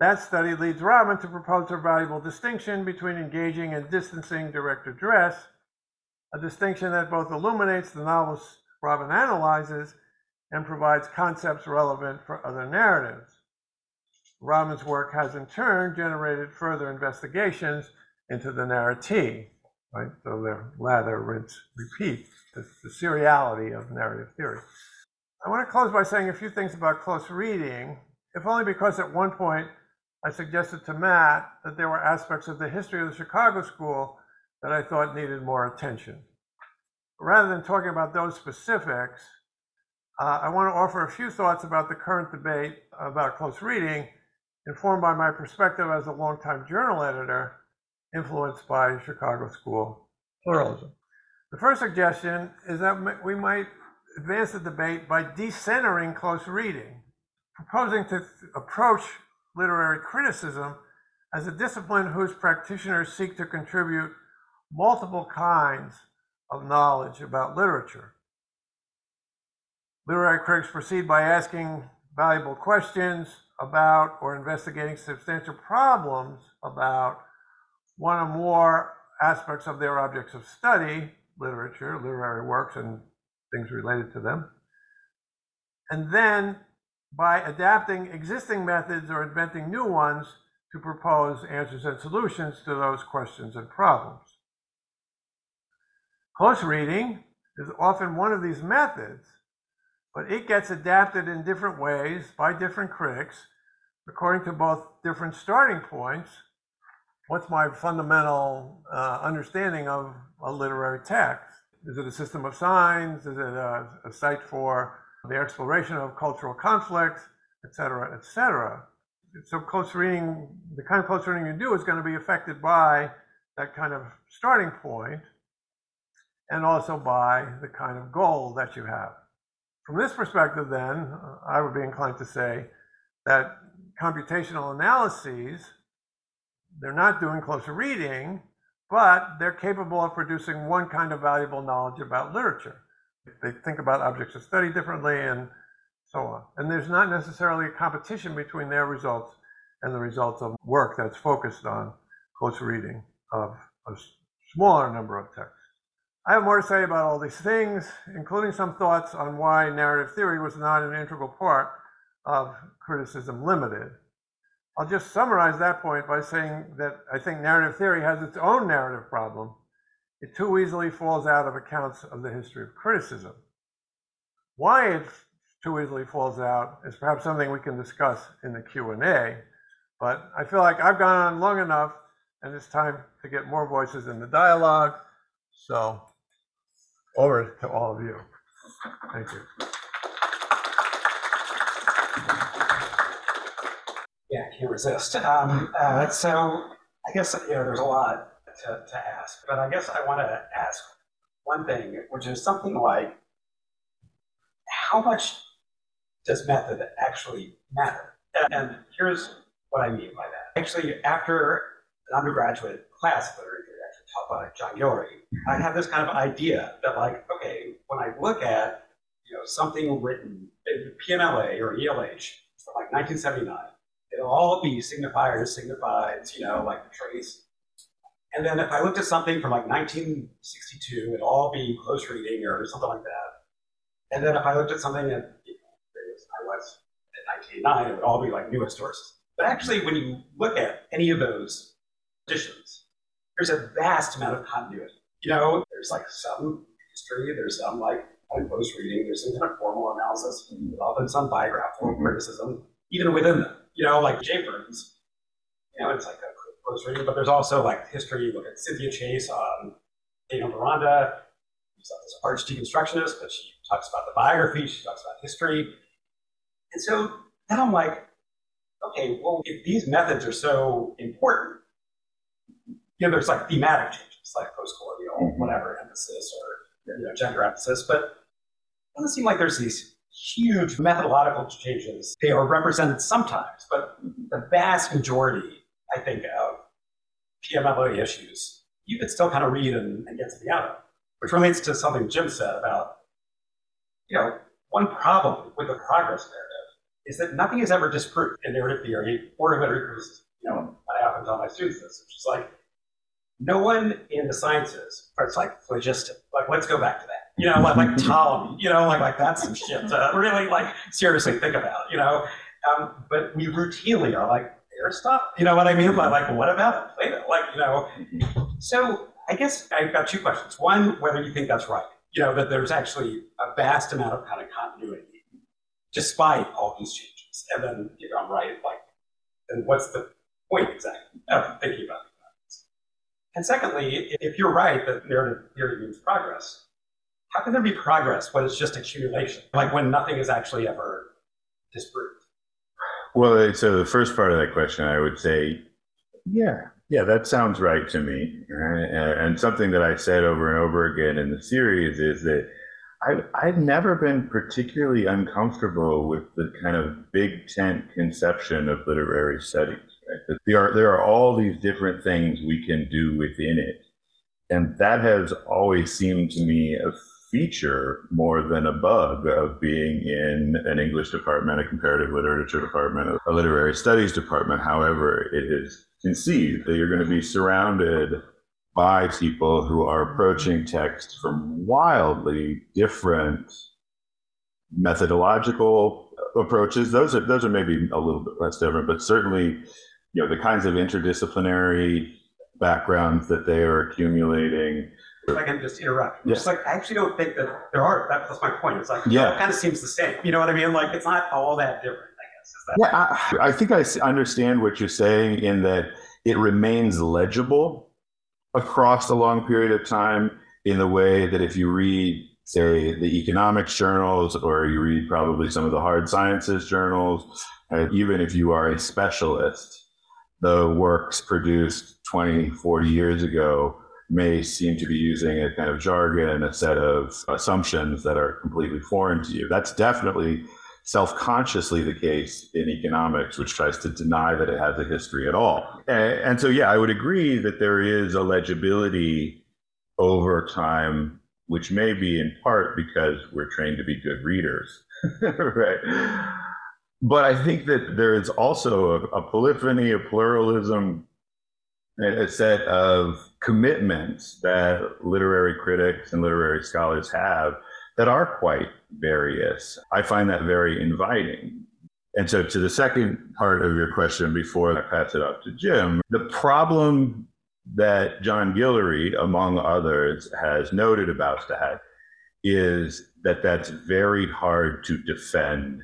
That study leads Robyn to propose a valuable distinction between engaging and distancing direct address, a distinction that both illuminates the novels Robyn analyzes and provides concepts relevant for other narratives. Rodman's work has in turn generated further investigations into the narrative, right? So they're lather, rinse, repeat, the, the seriality of narrative theory. I want to close by saying a few things about close reading, if only because at one point I suggested to Matt that there were aspects of the history of the Chicago School that I thought needed more attention. Rather than talking about those specifics, uh, I want to offer a few thoughts about the current debate about close reading, informed by my perspective as a longtime journal editor, influenced by Chicago School pluralism. The first suggestion is that we might advance the debate by decentering close reading, proposing to approach literary criticism as a discipline whose practitioners seek to contribute multiple kinds of knowledge about literature. Literary critics proceed by asking valuable questions about or investigating substantial problems about one or more aspects of their objects of study, literature, literary works, and things related to them. And then by adapting existing methods or inventing new ones to propose answers and solutions to those questions and problems. Close reading is often one of these methods, but it gets adapted in different ways by different critics according to both different starting points. What's my fundamental uh, understanding of a literary text? Is it a system of signs? Is it a, a site for the exploration of cultural conflict, et cetera, et cetera? So close reading, the kind of close reading you do is going to be affected by that kind of starting point and also by the kind of goal that you have. From this perspective, then, I would be inclined to say that computational analyses, they're not doing closer reading, but they're capable of producing one kind of valuable knowledge about literature. They think about objects of study differently and so on. And there's not necessarily a competition between their results and the results of work that's focused on close reading of a smaller number of texts. I have more to say about all these things, including some thoughts on why narrative theory was not an integral part of criticism limited. I'll just summarize that point by saying that I think narrative theory has its own narrative problem. It too easily falls out of accounts of the history of criticism. Why it too easily falls out is perhaps something we can discuss in the Q&A, but I feel like I've gone on long enough and it's time to get more voices in the dialogue. So over to all of you. Thank you. Yeah, can't resist. Um, uh, so I guess you know there's a lot to, to ask, but I guess I want to ask one thing, which is something like how much does method actually matter? And, and here's what I mean by that. Actually, after an undergraduate class of literature taught by John Guillory, I have this kind of idea that like, okay, when I look at you know something written in PMLA or ELH from like 1979, it'll all be signifiers, signifieds, you know, like the trace. And then if I looked at something from like 1962, it'll all be close reading or something like that. And then if I looked at something that you know, I was in 1989, it would all be like newest sources. But actually, when you look at any of those editions, there's a vast amount of continuity. You know, there's like some history, there's some like close reading, there's some kind of formal analysis, often some biographical criticism, even within them you know, like J. Burns, you know, it's like a close reading, but there's also like history. You look at Cynthia Chase on Daniel Deronda. She's not this arch deconstructionist, but she talks about the biography, she talks about history. And so then I'm like, okay, well, if these methods are so important, you know, there's like thematic changes, like post-colonial, mm-hmm. whatever, emphasis or you know, gender emphasis, but it doesn't seem like there's these huge methodological changes. They are represented sometimes, but the vast majority, I think, of PMLA issues, you could still kind of read and, and get to the outcome, which relates to something Jim said about, you know, one problem with the progress narrative is that nothing is ever disproved in narrative theory or literary criticism. You know, I often tell my students this, which is like, no one in the sciences, it's like phlogiston. Like, let's go back to that you know, like, like Ptolemy, you know, like, like that's some shit to really like seriously think about, you know. Um, but we routinely are like, there's stuff. You know what I mean? But like, what about Plato? Like, you know. So I guess I've got two questions. One, whether you think that's right. You know, that there's actually a vast amount of kind of continuity despite all these changes. And then if I'm right, like, then what's the point exactly of thinking about these And secondly, if you're right that narrative theory means progress, how can there be progress when it's just accumulation? Like when nothing is actually ever disproved? Well, uh, so the first part of that question, I would say, yeah, yeah, that sounds right to me. Right? And something that I said over and over again in the series is that I've, I've never been particularly uncomfortable with the kind of big tent conception of literary studies. Right? There are there are all these different things we can do within it, and that has always seemed to me a feature more than a bug of being in an English department, a comparative literature department, a literary studies department. However, it is conceived that you're going to be surrounded by people who are approaching text from wildly different methodological approaches. Those are those are maybe a little bit less different, but certainly, you know, the kinds of interdisciplinary backgrounds that they are accumulating. If I can just interrupt, Yeah. just like I actually don't think that there are. That, that's my point. It's like Yeah. it kind of seems the same. You know what I mean? Like it's not all that different. I guess. Is that Yeah, I, I think I understand what you're saying in that it remains legible across a long period of time in the way that if you read, say, the economics journals or you read probably some of the hard sciences journals, uh, even if you are a specialist, the works produced 20, 40 years ago may seem to be using a kind of jargon, a set of assumptions that are completely foreign to you. That's definitely self-consciously the case in economics, which tries to deny that it has a history at all. And, so, yeah, I would agree that there is a legibility over time, which may be in part because we're trained to be good readers, right? But I think that there is also a, a polyphony, a pluralism, a set of commitments that literary critics and literary scholars have that are quite various. I find that very inviting. And so, to the second part of your question, before I pass it off to Jim, the problem that John Guillory, among others, has noted about that is that that's very hard to defend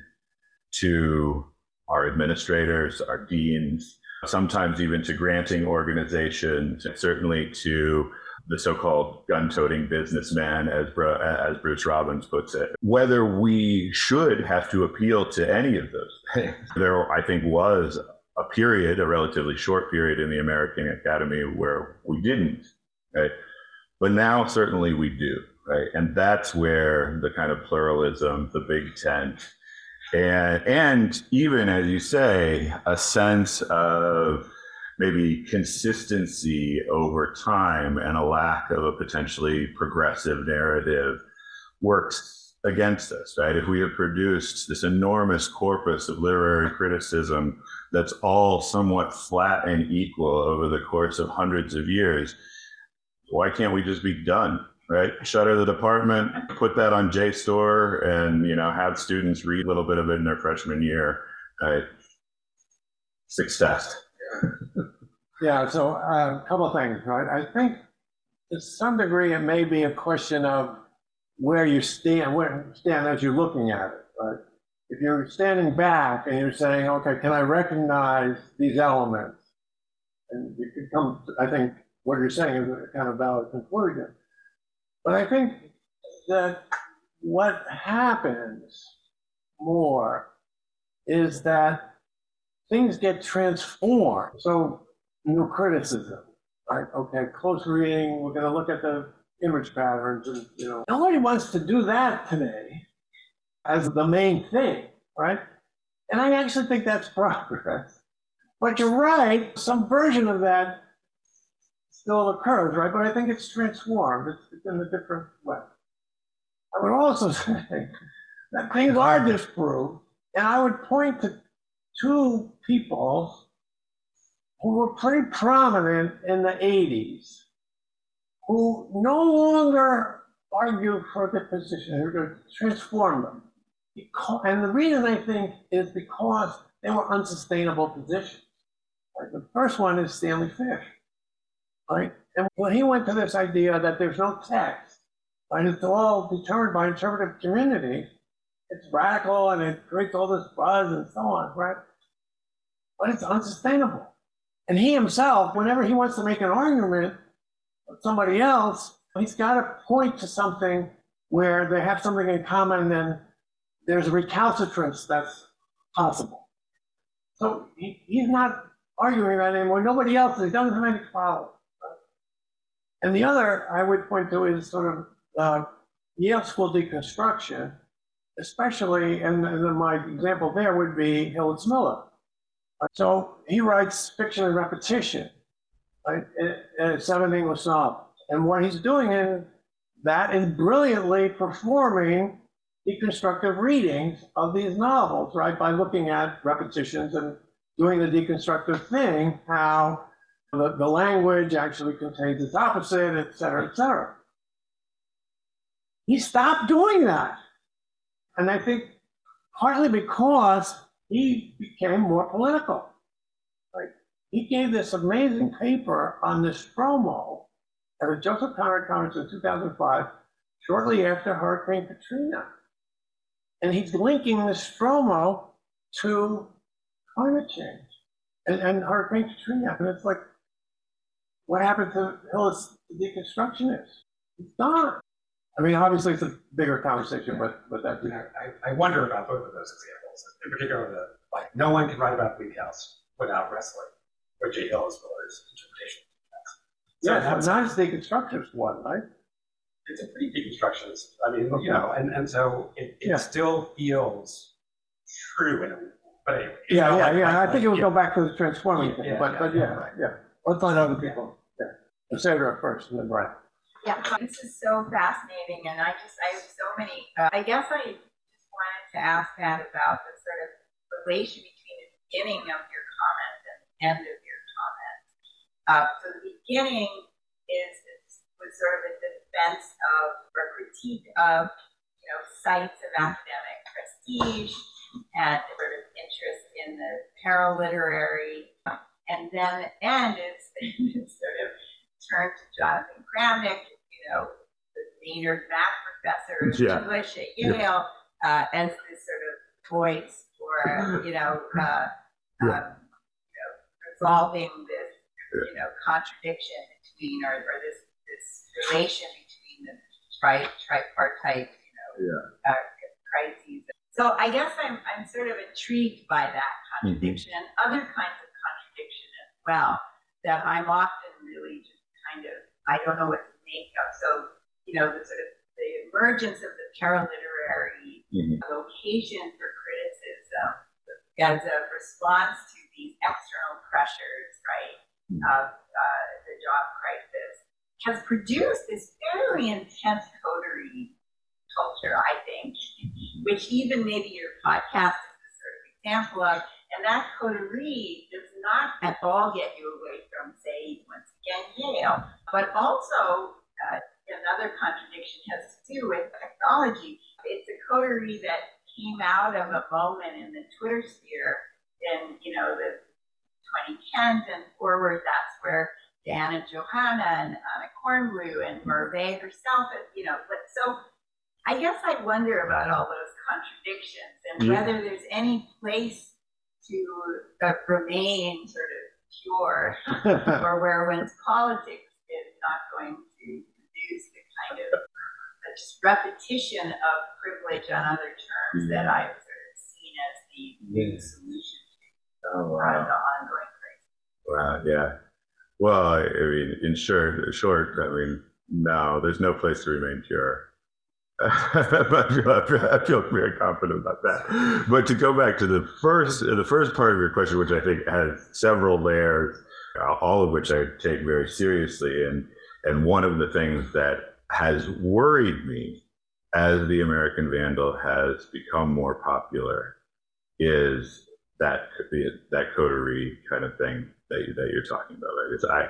to our administrators, our deans, sometimes even to granting organizations, certainly to the so-called gun-toting businessman, as, as Bruce Robbins puts it. Whether we should have to appeal to any of those things, there, I think, was a period, a relatively short period in the American Academy where we didn't, right? But now certainly we do, right? And that's where the kind of pluralism, the big tent, and and even as you say, a sense of maybe consistency over time and a lack of a potentially progressive narrative works against us, right? If we have produced this enormous corpus of literary criticism that's all somewhat flat and equal over the course of hundreds of years, why can't we just be done? Right, shutter the department, put that on JSTOR, and you know have students read a little bit of it in their freshman year. Right, success. Yeah, so uh, a couple of things, right? I think to some degree it may be a question of where you stand, where stand as you're looking at it, right? If you're standing back and you're saying, okay, can I recognize these elements? And you could come, I think what you're saying is a kind of valid conclusion. But I think that what happens more is that things get transformed. So new criticism, right? Okay, close reading. We're going to look at the image patterns, and you know, nobody wants to do that today as the main thing, right? And I actually think that's progress. But you're right, some version of that still occurs, right? But I think it's transformed. It's, it's in a different way. I would also say that things are disproved, and I would point to two people who were pretty prominent in the 80s, who no longer argue for the position, who transform them. Because, and the reason I think is because they were unsustainable positions. The first one is Stanley Fish. Right? And when he went to this idea that there's no text, right, it's all determined by interpretive community, it's radical and it creates all this buzz and so on, right? But it's unsustainable. And he himself, whenever he wants to make an argument with somebody else, he's got to point to something where they have something in common and there's a recalcitrance that's possible. So he, he's not arguing about it anymore. Nobody else. He doesn't have any followers. And the other I would point to is sort of uh, Yale School deconstruction, especially, and, and my example there would be Hillis Miller. So he writes fiction and repetition, right, in, in seven English novels. And what he's doing in that is brilliantly performing deconstructive readings of these novels, right, by looking at repetitions and doing the deconstructive thing, how the, the language actually contains its opposite, et cetera, et cetera. He stopped doing that. And I think partly because he became more political. Like he gave this amazing paper on Nostromo at the Joseph Conrad Conference in 2005, shortly after Hurricane Katrina. And he's linking Nostromo to climate change and, and Hurricane Katrina. And it's like, what happened to Hillis deconstructionist? It's gone. I mean, obviously, it's a bigger conversation, but but that. You know, I, I wonder about both of those examples, in particular, the like no one can write about Bleak House without wrestling with J. Hillis Miller's interpretation. So Yeah, that's- not as deconstructionist one, right? it's a pretty deconstructionist. I mean, you know, and, and so it, it Yeah. still feels true in a but anyway. Yeah, not yeah, like- yeah. I like- think it would yeah. go back to the transforming Yeah, thing, yeah, but yeah, but yeah, right. yeah. Let's other people. Sandra first, and then Brian. Yeah, this is so fascinating, and I just, I have so many, uh, I guess I just wanted to ask Pat about the sort of relation between the beginning of your comment and the end of your comment. Uh, so the beginning is, was sort of a defense of, or critique of, you know, sites of academic prestige and sort of interest in the paraliterary. And then the end is sort of turned to Jonathan Kramnick, you know, the Maynard Mack professor of Yeah. English at Yale, uh, as this sort of voice for, you know, uh, Yeah. um, you know, resolving this, you know, contradiction between, or, or this, this relation between the tri, tripartite, you know, uh, crises. So I guess I'm, I'm sort of intrigued by that contradiction and other kinds of contradiction as well that I'm often really just kind of, I don't know what to make of. So, you know, the sort of the emergence of the paraliterary Mhm. vocation for criticism as a response to these external pressures, right, of uh, the job crisis, has produced this fairly intense coterie culture, I think, which even maybe your podcast is a sort of example of. And that coterie does not at all get you away from, say, once again, Yale, but also uh, another contradiction has to do with technology. It's a coterie that came out of a moment in the Twitter sphere in, you know, the 2010s and forward. That's where Dan and Johanna and Anna Kornbluh and Merve herself, you know, but so I guess I wonder about all those contradictions and Yeah. whether there's any place to uh, remain sort of pure or where one's politics is not going to produce the kind of just repetition of privilege on other terms that I've sort of seen as the Yeah. solution Oh, to uh, the ongoing crisis. Wow, yeah. Well, I I mean, in short, short, I mean, no, there's no place to remain pure. I feel, very confident about that. But to go back to the first, the first part of your question, which I think has several layers, all of which I take very seriously, and and one of the things that has worried me as the American Vandal has become more popular is that that coterie kind of thing that, that you're talking about, right? It's I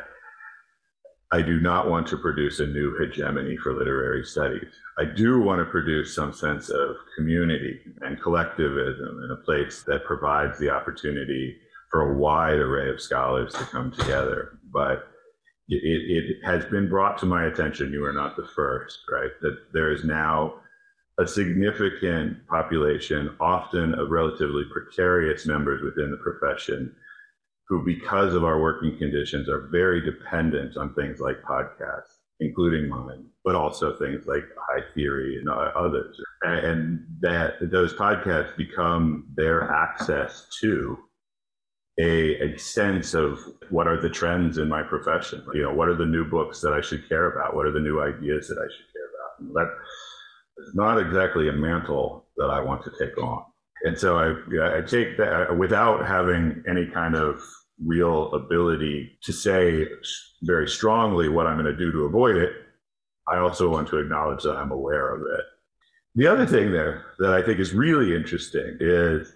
I do not want to produce a new hegemony for literary studies. I do want to produce some sense of community and collectivism in a place that provides the opportunity for a wide array of scholars to come together. But it, it has been brought to my attention, you are not the first, right? That there is now a significant population, often of relatively precarious members within the profession, who, because of our working conditions, are very dependent on things like podcasts, including mine, but also things like High Theory and uh, others. And that those podcasts become their access to a, a sense of what are the trends in my profession. You know, what are the new books that I should care about? What are the new ideas that I should care about? That is not exactly a mantle that I want to take on. And so I, I take that uh, without having any kind of real ability to say very strongly what I'm going to do to avoid it. I also want to acknowledge that I'm aware of it. The other thing there that I think is really interesting is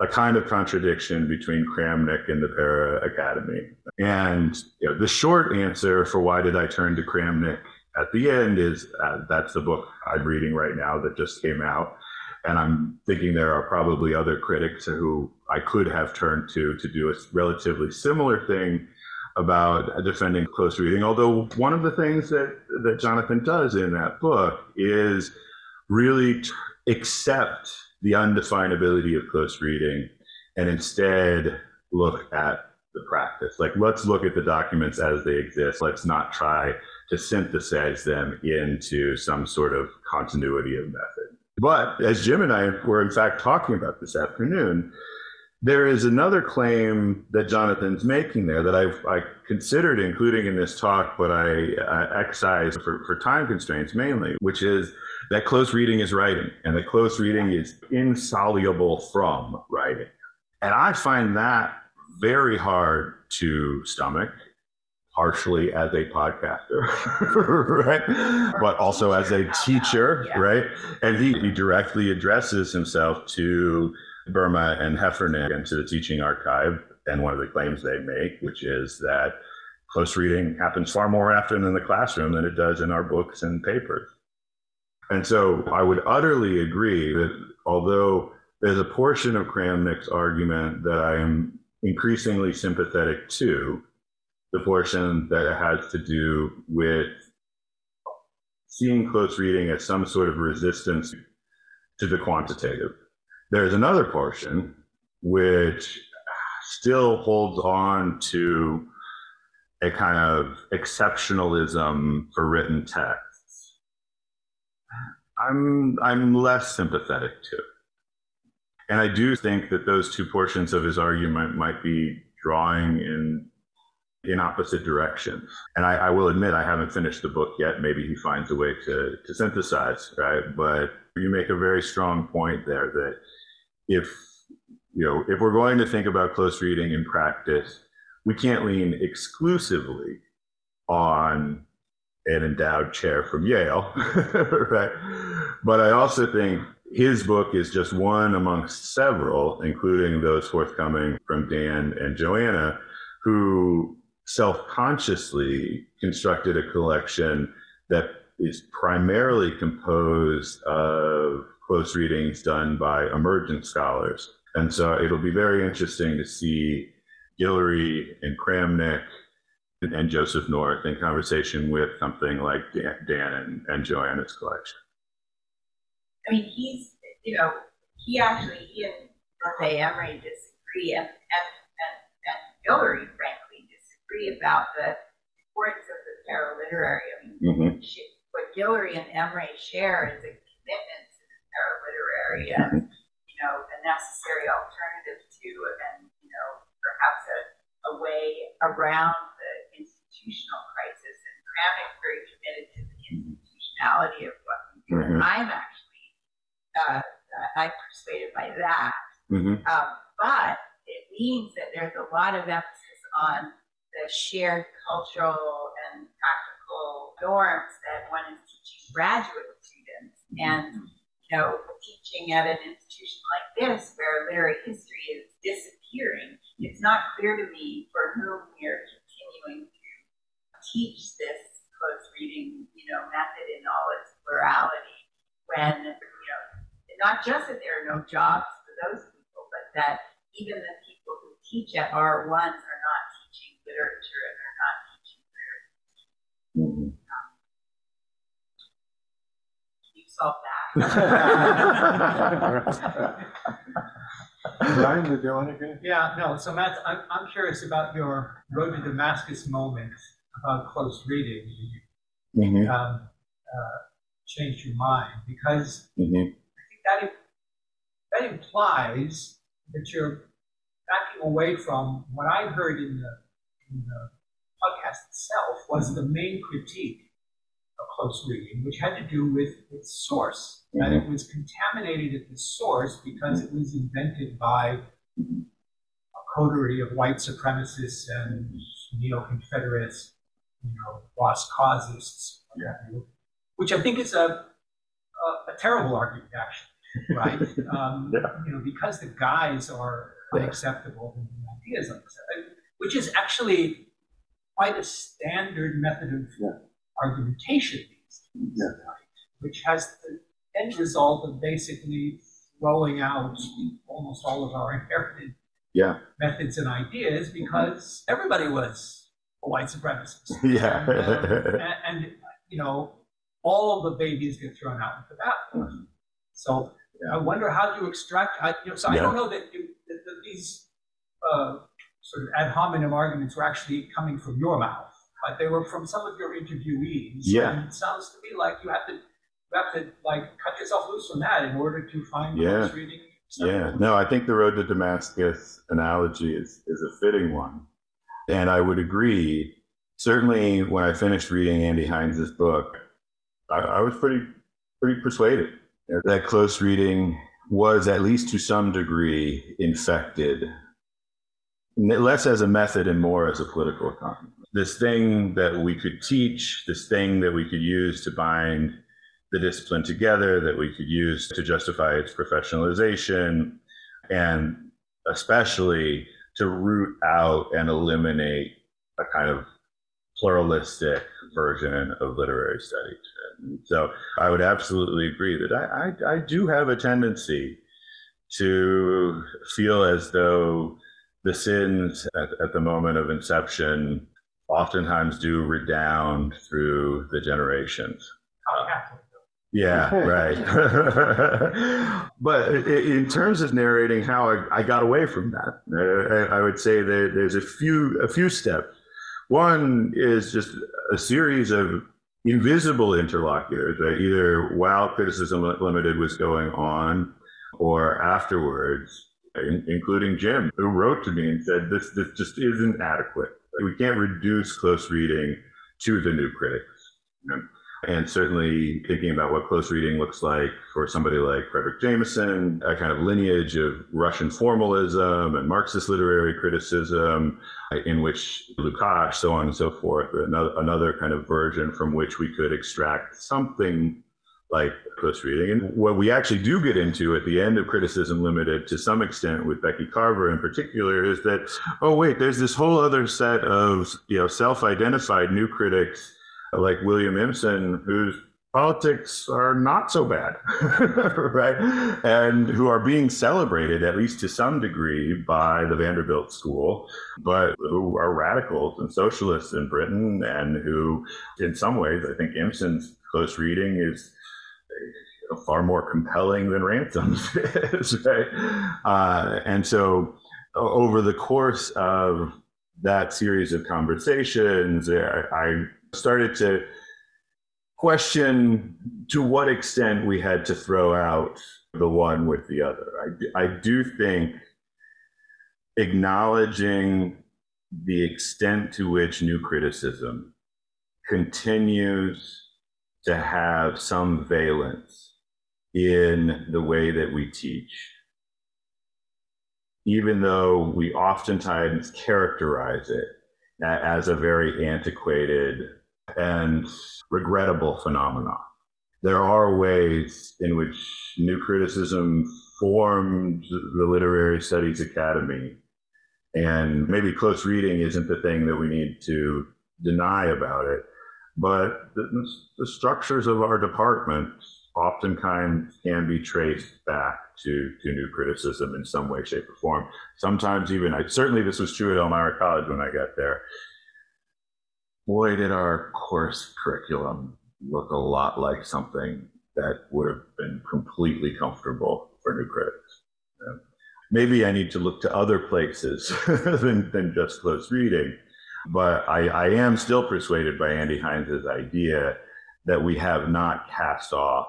a kind of contradiction between Kramnick and the Para Academy. And you know, the short answer for why did I turn to Kramnick at the end is uh, that's the book I'm reading right now that just came out. And I'm thinking there are probably other critics who I could have turned to to do a relatively similar thing about defending close reading. Although one of the things that, that Jonathan does in that book is really t- accept the undefinability of close reading and instead look at the practice. Like, let's look at the documents as they exist. Let's not try to synthesize them into some sort of continuity of method. But as Jim and I were, in fact, talking about this afternoon, there is another claim that Jonathan's making there that I've I considered including in this talk, but I uh, excised for, for time constraints mainly, which is that close reading is writing and that close reading is insoluble from writing. And I find that very hard to stomach, partially as a podcaster, right? But also as a teacher, right? And he, he directly addresses himself to Buurma and Heffernan into the teaching archive. And one of the claims they make, which is that close reading happens far more often in the classroom than it does in our books and papers. And so I would utterly agree that although there's a portion of Kramnick's argument that I am increasingly sympathetic to, the portion that it has to do with seeing close reading as some sort of resistance to the quantitative. There's another portion which still holds on to a kind of exceptionalism for written text I'm I'm less sympathetic to. And I do think that those two portions of his argument might be drawing in in opposite directions. And I, I, will admit I haven't finished the book yet. Maybe he finds a way to, to synthesize, right? But you make a very strong point there that if you know if we're going to think about close reading in practice, we can't lean exclusively on an endowed chair from Yale, right? But I also think his book is just one amongst several, including those forthcoming from Dan and Johanna, who self consciously constructed a collection that is primarily composed of close readings done by emergent scholars. And so it'll be very interesting to see Guillory and Kramnick and Joseph North in conversation with something like Dan, Dan and, and Johanna's collection. I mean, he's, you know, he actually, he and Dante Emre disagree, and, and, and, and Guillory, frankly, disagree about the importance of the paraliterary. I mean, mm-hmm. what Guillory and Emre share is a commitment paraliterary and, you know, a necessary alternative to, and, you know, perhaps a, a way around the institutional crisis, and Kramnick very committed to the institutionality of what we do. Mm-hmm. I'm actually, uh, I'm persuaded by that. Mm-hmm. Um, but it means that there's a lot of emphasis on the shared cultural and practical norms that one is teaching graduate students. And, you know, teaching at an institution like this where literary history is disappearing, it's not clear to me for whom we're continuing to teach this close reading, you know, method in all its plurality when, you know, not just that there are no jobs for those people, but that even the people who teach at R1s are not teaching literature and they're not teaching literature. Mhm. You solve that. Brian, did you want to get? Yeah, no, so Matt, I'm, I'm curious about your road to Damascus moment about close reading. Mhm. Um, uh, changed your mind because Mhm. I think that, that implies that you're backing away from what I heard in the, in the podcast itself was the main critique of close reading, which had to do with its source. That it was contaminated at the source because it was invented by a coterie of white supremacists and neo-Confederates, you know, lost causists, you, which I think is a, a, a terrible argument, actually, right? Um, Yeah. You know, because the guys are unacceptable and the ideas unacceptable, which is actually quite a standard method of Yeah. Argumentation Yeah. which has the end result of basically throwing out almost all of our inherited Yeah. methods and ideas because everybody was a white supremacist. Yeah. And, um, and, and, you know, all of the babies get thrown out with the bathwater. So Yeah. I wonder how you extract, I, you know, so I don't know that, you, that, that these uh, sort of ad hominem arguments were actually coming from your mouth, but they were from some of your interviewees. Yeah. And it sounds to me like you have to, you have to like cut yourself loose from that in order to find Yeah. close reading. Yeah, no, I think the road to Damascus analogy is, is a fitting one. And I would agree. Certainly, when I finished reading Andy Hines' book, I, I was pretty, pretty persuaded that close reading was, at least to some degree, infected, less as a method and more as a political economy. This thing that we could teach, this thing that we could use to bind the discipline together that we could use to justify its professionalization and especially to root out and eliminate a kind of pluralistic version of literary studies. So I would absolutely agree that I, I, I do have a tendency to feel as though the sins at, at the moment of inception oftentimes do redound through the generations. How Yeah, right. but in terms of narrating how I, I got away from that, uh, I would say that there's a few a few steps. One is just a series of invisible interlocutors, right? either while Criticism Limited was going on or afterwards, in- including Jim, who wrote to me and said, "This this just isn't adequate. We can't reduce close reading to the new critics." You know? and certainly thinking about what close reading looks like for somebody like Fredric Jameson, a kind of lineage of Russian formalism and Marxist literary criticism, uh, in which Lukács, so on and so forth, another, another kind of version from which we could extract something like close reading. And what we actually do get into at the end of Criticism Limited, to some extent with Beci Carver in particular, is that, oh, wait, there's this whole other set of you know self-identified new critics like William Empson, whose politics are not so bad, right? And who are being celebrated, at least to some degree, by the Vanderbilt School, but who are radicals and socialists in Britain, and who, in some ways, I think Empson's close reading is far more compelling than Ransom's is, right? Uh, and so, over the course of that series of conversations, I, started to question to what extent we had to throw out the one with the other. I, I do think acknowledging the extent to which new criticism continues to have some valence in the way that we teach, even though we oftentimes characterize it as a very antiquated and regrettable phenomenon. There are ways in which new criticism formed the Literary Studies Academy, and maybe close reading isn't the thing that we need to deny about it. But the, the structures of our department oftentimes can be traced back to, to new criticism in some way, shape, or form. Sometimes even, I, certainly this was true at Elmira College when I got there. Boy, did our course curriculum look a lot like something that would have been completely comfortable for new critics. Maybe I need to look to other places than, than just close reading. But I, I am still persuaded by Andy Hines' idea that we have not cast off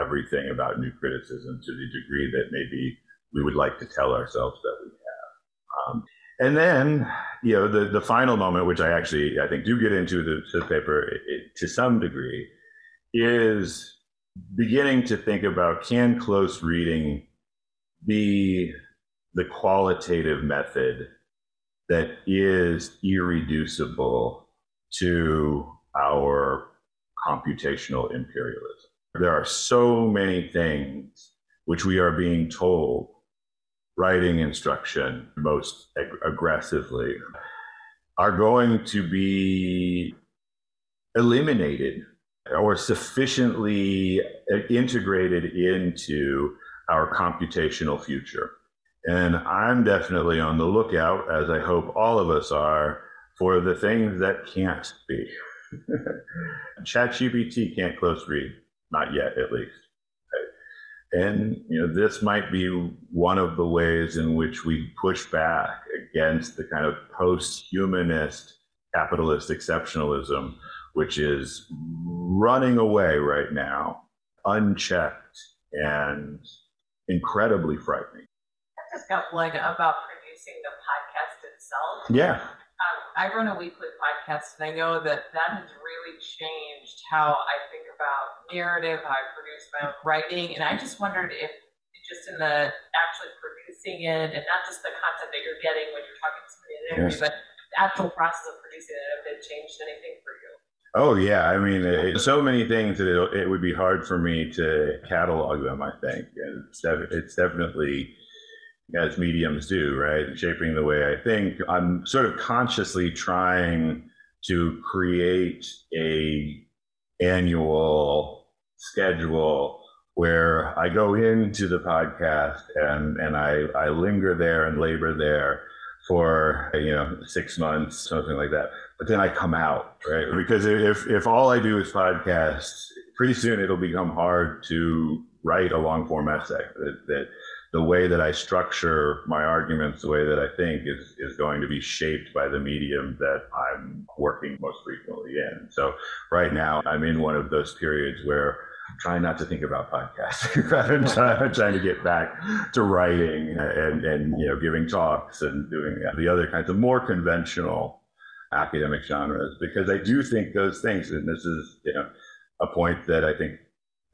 everything about new criticism to the degree that maybe we would like to tell ourselves that we have. Um, and then, you know, the, the final moment, which I actually I think do get into the, the paper it, it, to some degree, is beginning to think about can close reading be the qualitative method that is irreducible to our computational imperialism. There are so many things which we are being told, writing instruction most ag- aggressively, are going to be eliminated or sufficiently integrated into our computational future. And I'm definitely on the lookout, as I hope all of us are, for the things that can't be. ChatGPT can't close read, not yet, at least. And you know, this might be one of the ways in which we push back against the kind of post-humanist capitalist exceptionalism, which is running away right now, unchecked and incredibly frightening. One about producing the podcast itself. Yeah. Um, I run a weekly podcast, and I know that that has really changed how I think about narrative, how I produce my own writing, and I just wondered if just in the actually producing it, and not just the content that you're getting when you're talking to somebody in an interview, Yes. but the actual process of producing it, if it changed anything for you. Oh yeah, I mean, it, so many things that it, it would be hard for me to catalog them. I think and it's, it's definitely as mediums do, right? Shaping the way I think. I'm sort of consciously trying to create a annual schedule where I go into the podcast and and I I linger there and labor there for you know six months, something like that but then I come out, right? Because if if all I do is podcasts, pretty soon it'll become hard to write a long form essay. That, that the way that I structure my arguments, the way that I think is is going to be shaped by the medium that I'm working most frequently in. So right now I'm in one of those periods where I'm trying not to think about podcasting. I'm trying, trying to get back to writing and and you know giving talks and doing the other kinds of more conventional academic genres because I do think those things, and this is you know a point that I think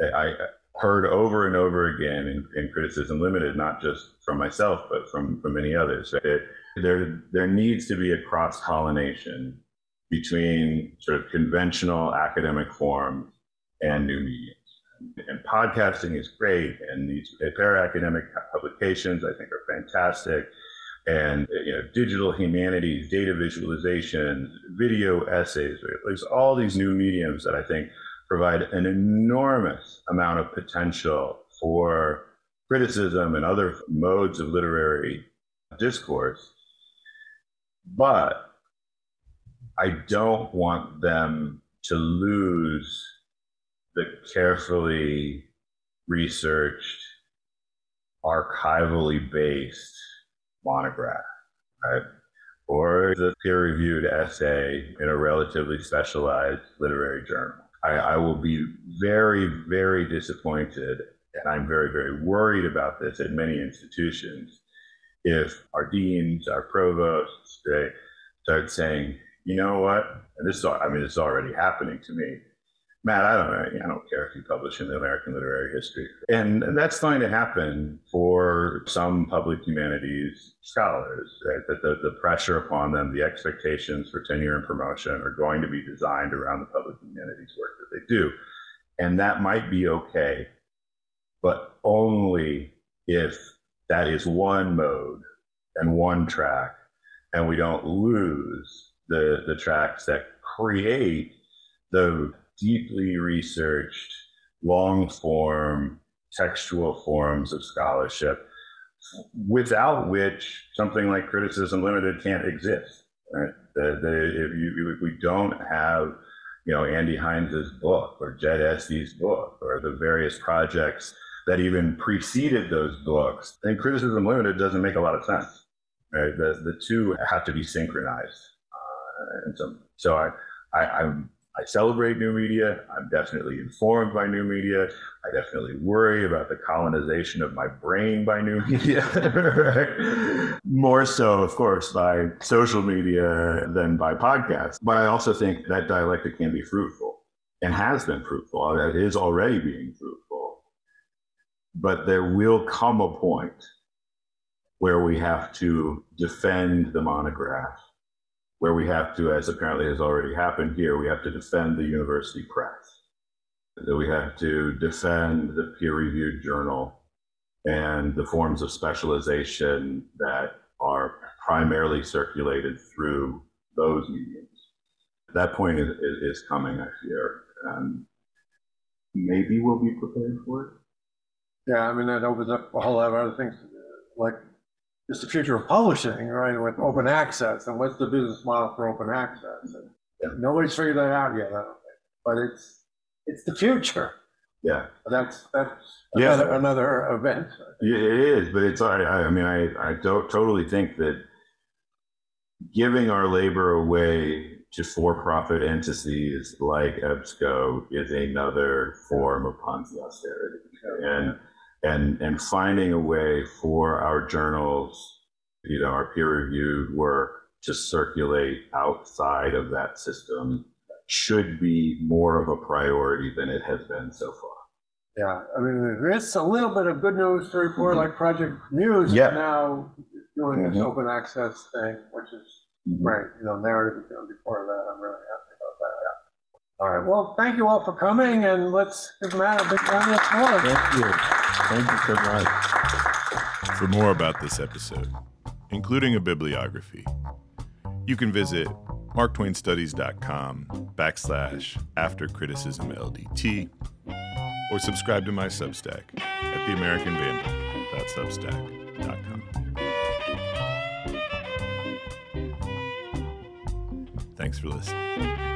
I heard over and over again in, in criticism limited, not just from myself but from from many others. That there there needs to be a cross pollination between sort of conventional academic forms and new mediums. And podcasting is great, and these para-academic publications I think are fantastic and you know, digital humanities, data visualization, video essays. There's all these new mediums that I think provide an enormous amount of potential for criticism and other modes of literary discourse. But I don't want them to lose the carefully researched, archivally based monograph, right? Or the peer reviewed essay in a relatively specialized literary journal. I, I, will be very, very disappointed, and I'm very, very worried about this at many institutions, if our deans, our provosts, they start saying, you know what, and this is, I mean, it's already happening to me. Matt, I don't know. I don't care if you publish in the American Literary History. And that's going to happen for some public humanities scholars, right? That the, the pressure upon them, the expectations for tenure and promotion are going to be designed around the public humanities work that they do. And that might be okay, but only if that is one mode and one track, and we don't lose the, the tracks that create the deeply researched, long form, textual forms of scholarship without which something like Criticism Limited can't exist. Right? The, the, if, you, if we don't have, you know, Andy Hines's book or Jed Esty's book or the various projects that even preceded those books, then Criticism Limited doesn't make a lot of sense. Right? The, the two have to be synchronized. Uh, and so, so I, I, I'm I celebrate new media. I'm definitely informed by new media. I definitely worry about the colonization of my brain by new media. More so, of course, by social media than by podcasts. But I also think that dialectic can be fruitful and has been fruitful. Uh, it is already being fruitful. But there will come a point where we have to defend the monograph where we have to, as apparently has already happened here, we have to defend the university press. That we have to defend the peer-reviewed journal and the forms of specialization that are primarily circulated through those mediums. That point is, is coming, I fear, and maybe we'll be prepared for it. Yeah, I mean, that opens up a whole lot of other things, like just the future of publishing, right, with open access, and what's the business model for open access? And Yeah. Nobody's figured that out yet, I don't think, but it's, it's the future. Yeah, That's, that's Yeah. another, another event. Yeah, it is, but it's I, I mean, I, I don't totally think that giving our labor away to for-profit entities like EBSCO is another form of Ponzi austerity, and and and finding a way for our journals, you know, our peer-reviewed work to circulate outside of that system should be more of a priority than it has been so far. Yeah, I mean, there is a little bit of good news to report, like Project MUSE is Yeah. now doing this Mhm. open access thing, which is great, you know, narrative is gonna be part of that, I'm really happy. All right, well, thank you all for coming, and let's give Matt a big round of applause. Thank you. Thank you so much. For more about this episode, including a bibliography, you can visit marktwainstudies.com backslash after criticism LTD or subscribe to my Substack at theamericanvandal.substack.com. Thanks for listening.